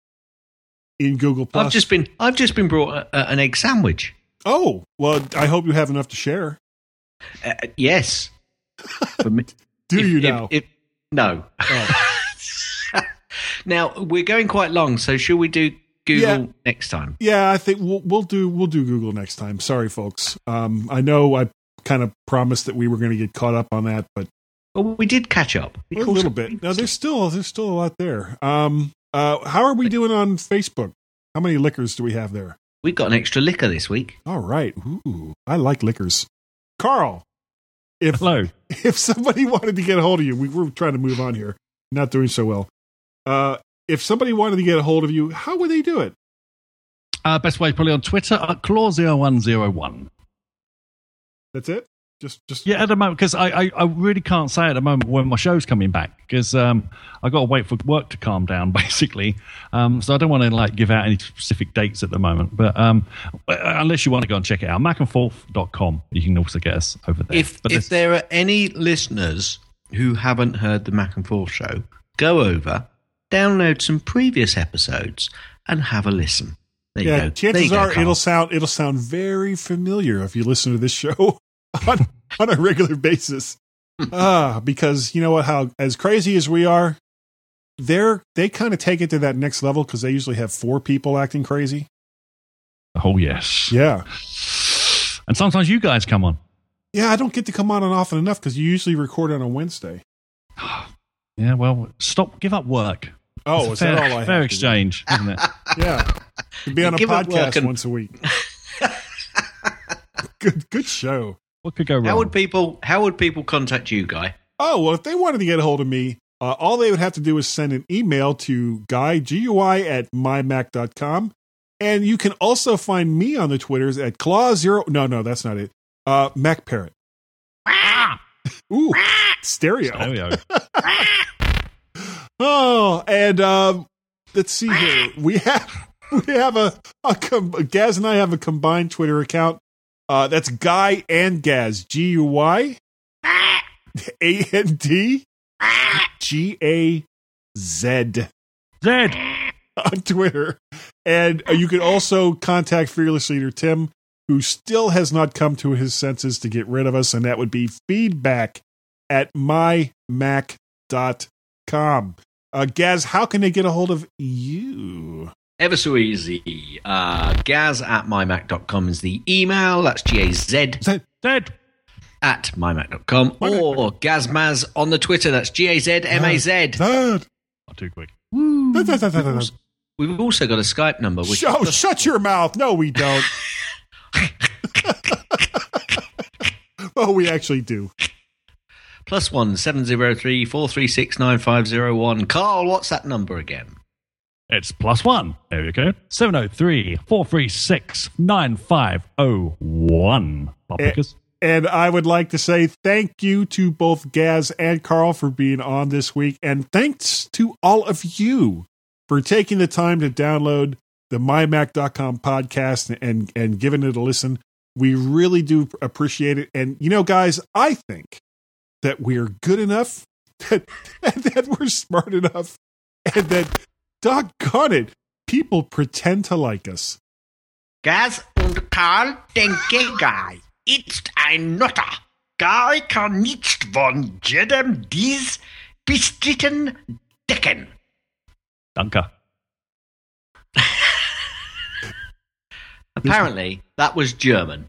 in Google Plus. I've just been I've just been brought a, a, an egg sandwich. oh well, I hope you have enough to share. Uh, yes. For me- Do if- you if- now? if- no. now we're going quite long, so shall we do Google Yeah. next time. Yeah, I think we'll we'll do we'll do Google next time. Sorry, folks. Um, I know I kind of promised that we were going to get caught up on that, but Well, we did catch up. A little up. bit. No, there's still there's still a lot there. Um, uh, how are we doing on Facebook? How many liquors do we have there? We've got an extra liquor this week. All right. Ooh, I like liquors. Carl, if Hello. if somebody wanted to get a hold of you, we were trying to move on here, not doing so well. Uh, if somebody wanted to get a hold of you, how would they do it? Uh, best way probably on Twitter at claw0101. That's it. Just just Yeah, at the moment, because I, I, I really can't say at the moment when my show's coming back, because um, i got to wait for work to calm down, basically. Um, so I don't want to like give out any specific dates at the moment. But um, uh, unless you want to go and check it out, macandforth.com, you can also get us over there. If but if there are any listeners who haven't heard the Mac and Forth show, go over, download some previous episodes, and have a listen. There you yeah, go. There chances you go, are Carl. it'll sound it'll sound very familiar if you listen to this show on on a regular basis. Ah, because you know what? How as crazy as we are, they're they kind of take it to that next level because they usually have four people acting crazy. oh, yes. Yeah, And sometimes you guys come on. yeah. I don't get to come on and often enough because you usually record on a Wednesday. Yeah, well, stop, give up work. Oh, It's is fair, that all I fair have to do? exchange, isn't it? Yeah, to be on a Give up work podcast and- once a week. good, good show. What could go wrong? How would people how would people contact you, Guy? Oh, well, if they wanted to get a hold of me, uh, all they would have to do is send an email to guy, G-U-I, at mymac.com. And you can also find me on the Twitters at claw zero. No, no, that's not it. Uh, Mac Parrot. Ooh, stereo. Stereo. Oh, and um, let's see here. We have we have a, a com- Gaz and I have a combined Twitter account. Uh, that's Guy and Gaz. G U Y A N D G A Z Zed. on Twitter. And uh, you can also contact Fearless Leader Tim, who still has not come to his senses to get rid of us, and that would be feedback at mymac.com. Uh, Gaz, how can they get a hold of you? Ever so easy. Uh, gaz at mymac.com is the email. That's G A Z. Zed. at mymac.com. Or Gazmaz on the Twitter. That's G A Z M A Z. Not too quick. Zed, Zed, Zed, Zed, Zed. We've also got a Skype number. Which Oh, shut your mouth. No, we don't. oh, we actually do. plus one seven zero three four three six nine five zero one. Carl, what's that number again? It's plus one. There you go. 703 436 9501. Bob Eh, Pickers. And I would like to say thank you to both Gaz and Carl for being on this week. And thanks to all of you for taking the time to download the mymac.com podcast and, and giving it a listen. We really do appreciate it. And, you know, guys, I think that we're good enough, that, that we're smart enough, and that, doggone it, people pretend to like us. Gaz und Karl denke Guy. Ist ein Nutter. Guy kann nicht von jedem dies bestritten decken. Danke. Apparently, that was German.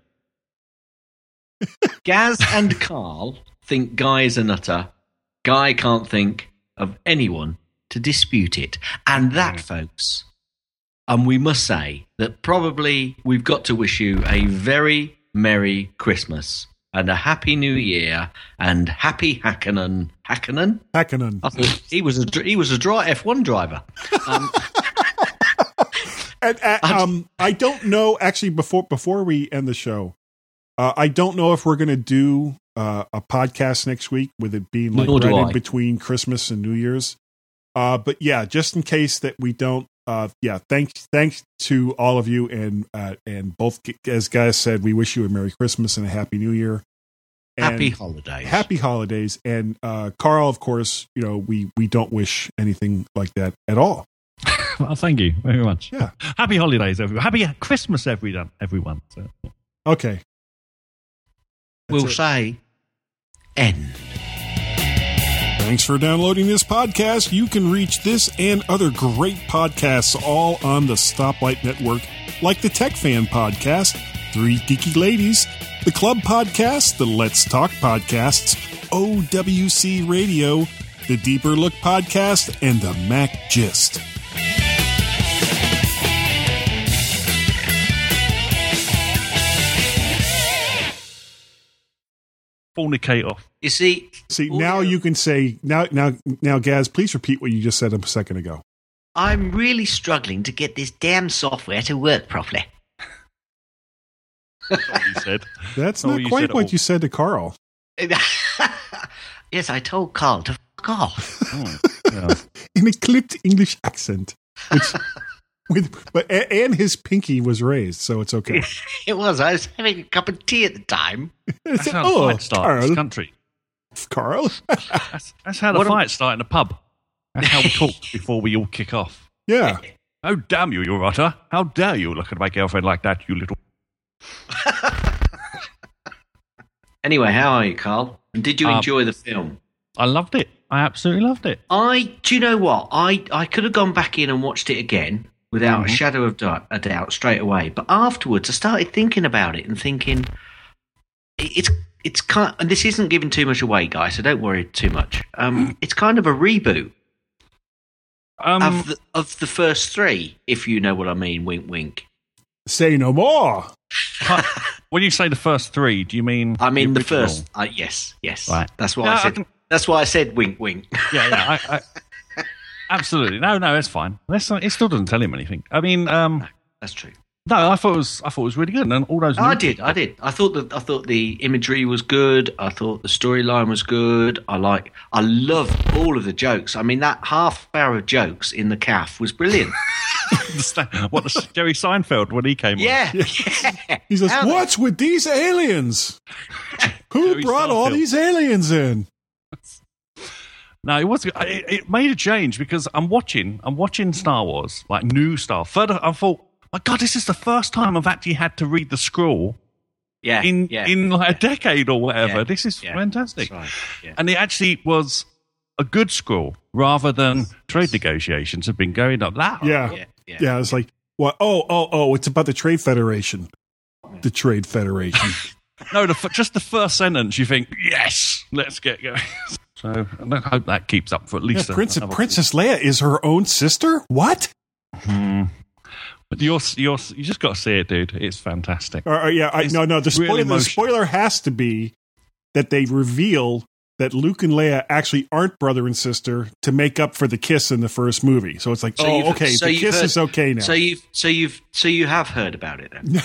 Gaz and Carl think Guy is a nutter. Guy can't think of anyone to dispute it. And that, folks, and we must say that probably we've got to wish you a very Merry Christmas and a Happy New Year and Happy Hackenen. Hackenen? Hackenen. I thought he was a he was a dry F1 driver. Um, And, uh, um, I don't know actually before before we end the show. Uh, I don't know if we're going to do uh, a podcast next week with it being like Nor right in between Christmas and New Year's. Uh, but yeah, just in case that we don't. Uh, yeah, thanks thanks to all of you and uh, and both as guys said, we wish you a Merry Christmas and a Happy New Year. And happy holidays. happy holidays and uh carl of course you know we we don't wish anything like that at all Well, thank you very much. Yeah. Happy holidays, everyone. Happy Christmas, everyone. everyone. So, okay we'll it. say end. Thanks for downloading this podcast. You can reach this and other great podcasts all on the Stoplight Network, like the Tech Fan Podcast, Three Geeky Ladies, the Club Podcast, the Let's Talk Podcasts, OWC Radio, the Deeper Look Podcast, and the Mac Gist. Fornicate off. You see, See, now you can say now now now Gaz, please repeat what you just said a second ago. I'm really struggling to get this damn software to work properly. That's what you said. That's Oh, not you quite said it what all. you said to Carl. yes, I told Carl to fuck off. in a clipped English accent, which with but and his pinky was raised, so it's okay. it was. I was having a cup of tea at the time. That's how Oh, the fight starts in this country. Carl, That's, that's how the What a- fight start in a pub. That's how we talk before we all kick off. yeah, Oh, damn you, you rotter. How dare you look at my girlfriend like that, you little... Anyway, how are you, Carl? And did you Um, enjoy the film? I loved it. I absolutely loved it. I do you know what? I I could have gone back in and watched it again without Mm-hmm. a shadow of doubt, a doubt straight away. But afterwards, I started thinking about it and thinking it's it's kind. And this isn't giving too much away, guys. So don't worry too much. Um, it's kind of a reboot Um, of the, of the first three, if you know what I mean. Wink, wink. say no more. when you say the first three, do you mean... I mean the, original? first. Uh, yes, yes. Right. That's why Yeah, I I said. can- that's why I said wink, wink. Yeah, yeah. I, I, absolutely. No, no, it's fine. That's not, it still doesn't tell him anything. I mean, um, That's true. no, I thought it was, I thought it was really good. And all those... I did, I did. I thought that I thought the imagery was good. I thought the storyline was good. I like, I loved all of the jokes. I mean, that half hour of jokes in the calf was brilliant. what the Jerry Seinfeld when he came on. yeah, yeah. He says, How "What's with these aliens? Who Jerry brought all these aliens in?" No, it was. It, it made a change because I'm watching. I'm watching Star Wars, like new Star. Further, I thought, my God, this is the first time I've actually had to read the scroll yeah, in yeah. in like a decade or whatever. Yeah, This is yeah, fantastic, right, yeah. and it actually was a good scroll rather than trade negotiations have been going up that. Yeah, Yeah, yeah. yeah. it's like, what? Oh, oh, oh! It's about the Trade Federation. The Trade Federation. No, the, just the first sentence, you think, yes, let's get going. So I hope that keeps up for at yeah, least a- Princess, Princess Leia is her own sister. What? Hmm. But you're, you're, you just got to see it, dude. It's fantastic. Or, or, yeah, I, It's no, no. The spoiler, really the spoiler has to be that they reveal that Luke and Leia actually aren't brother and sister to make up for the kiss in the first movie. So it's like, So oh, okay, so the kiss heard- is okay now. So you've, so you've, so you have heard about it then.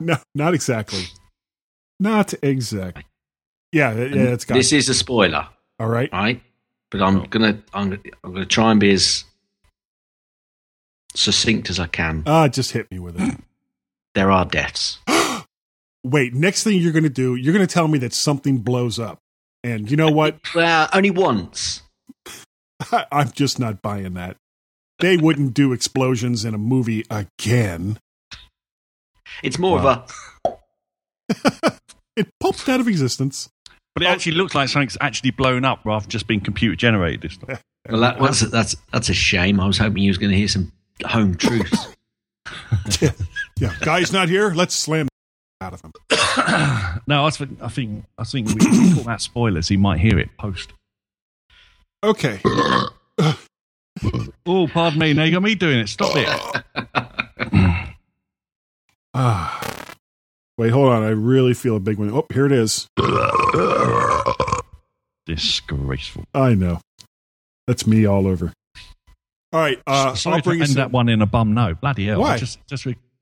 no, not exactly. Not exactly. Yeah, yeah, it's got This is a spoiler, all right. right? But I'm gonna, I'm gonna, I'm gonna try and be as succinct as I can. Ah, just hit me with it. There are deaths. Wait, next thing you're going to do, you're going to tell me that something blows up. And you know what? Well, only once. I'm just not buying that. They wouldn't do explosions in a movie again. It's more Wow. of a It popped out of existence. But it actually looks like something's actually blown up rather than just being computer generated. This stuff. Well, that, that's, that's that's a shame. I was hoping you was going to hear some home truths. yeah. yeah, guy's not here. Let's slam out of him. no, I, was, think- I think I think we can talk about spoilers. He might hear it post. Okay. Oh, pardon me. Now you got me doing it. Stop it. Ah. Wait, hold on. I really feel a big one. Oh, here it is. Disgraceful. I know. That's me all over. All right. Uh, Sorry I'll to bring end us that one in a bum no. Bloody hell. I Why? Just,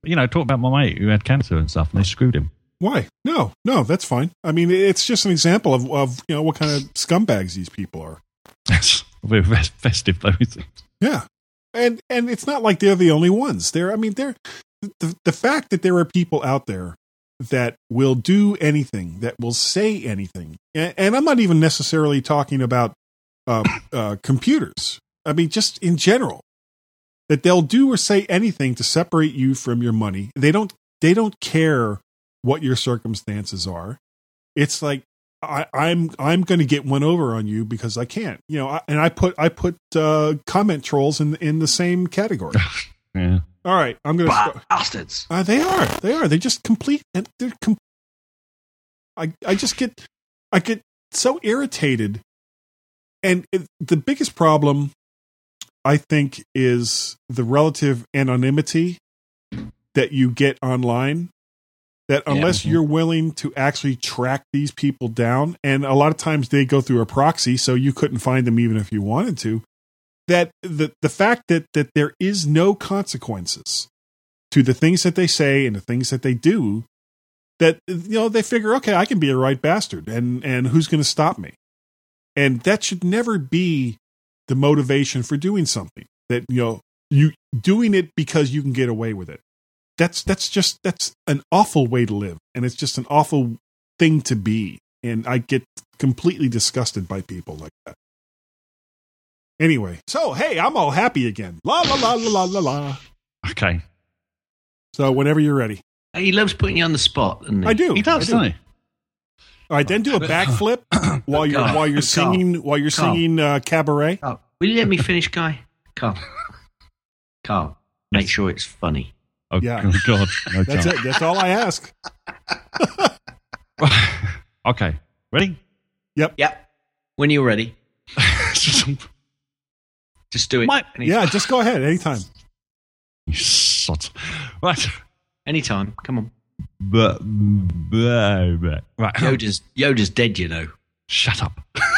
you know, talk about my mate who had cancer and stuff, and they screwed him. Why? No, no, that's fine. I mean, it's just an example of, of you know what kind of scumbags these people are. Yes, we're festive though. Isn't it? Yeah, and and it's not like they're the only ones. They're, I mean, they're the the fact that there are people out there that will do anything, that will say anything, and, and I'm not even necessarily talking about uh, uh, computers. I mean, just in general, that they'll do or say anything to separate you from your money. They don't. They don't care what your circumstances are. It's like I, I'm I'm going to get one over on you because I can't. You know, I, and I put I put uh, comment trolls in in the same category. Yeah. All right, I'm going to. Bastards. Uh, they are. They are. They just complete. and They're. Com- I. I just get. I get so irritated, and it, the biggest problem, I think, is the relative anonymity that you get online. That Yeah. unless you're willing to actually track these people down, and a lot of times they go through a proxy, so you couldn't find them even if you wanted to. That the the fact that that there is no consequences to the things that they say and the things that they do that you know they figure okay i can be a right bastard and and who's going to stop me? And that should never be the motivation for doing something that you know you doing it because you can get away with it. That's that's just that's an awful way to live and it's just an awful thing to be and i get completely disgusted by people like that anyway so hey i'm all happy again la la la la la la la Okay. so whenever you're ready He loves putting you on the spot, doesn't he? I do. He does, I do. doesn't he? All right, then do a backflip while you're while you're Carl, singing while you're Carl. singing uh, cabaret. Carl, will you let me finish, Guy? Carl. Carl, make sure it's funny. Oh, Yeah. good God. No That's it. That's all I ask. okay. Ready? Yep. Yep. When you're ready, just do it. My- Yeah, just go ahead anytime. You sod. Right. Anytime. Come on. But, but, but. Right. Yoda's, Yoda's dead, you know. Shut up.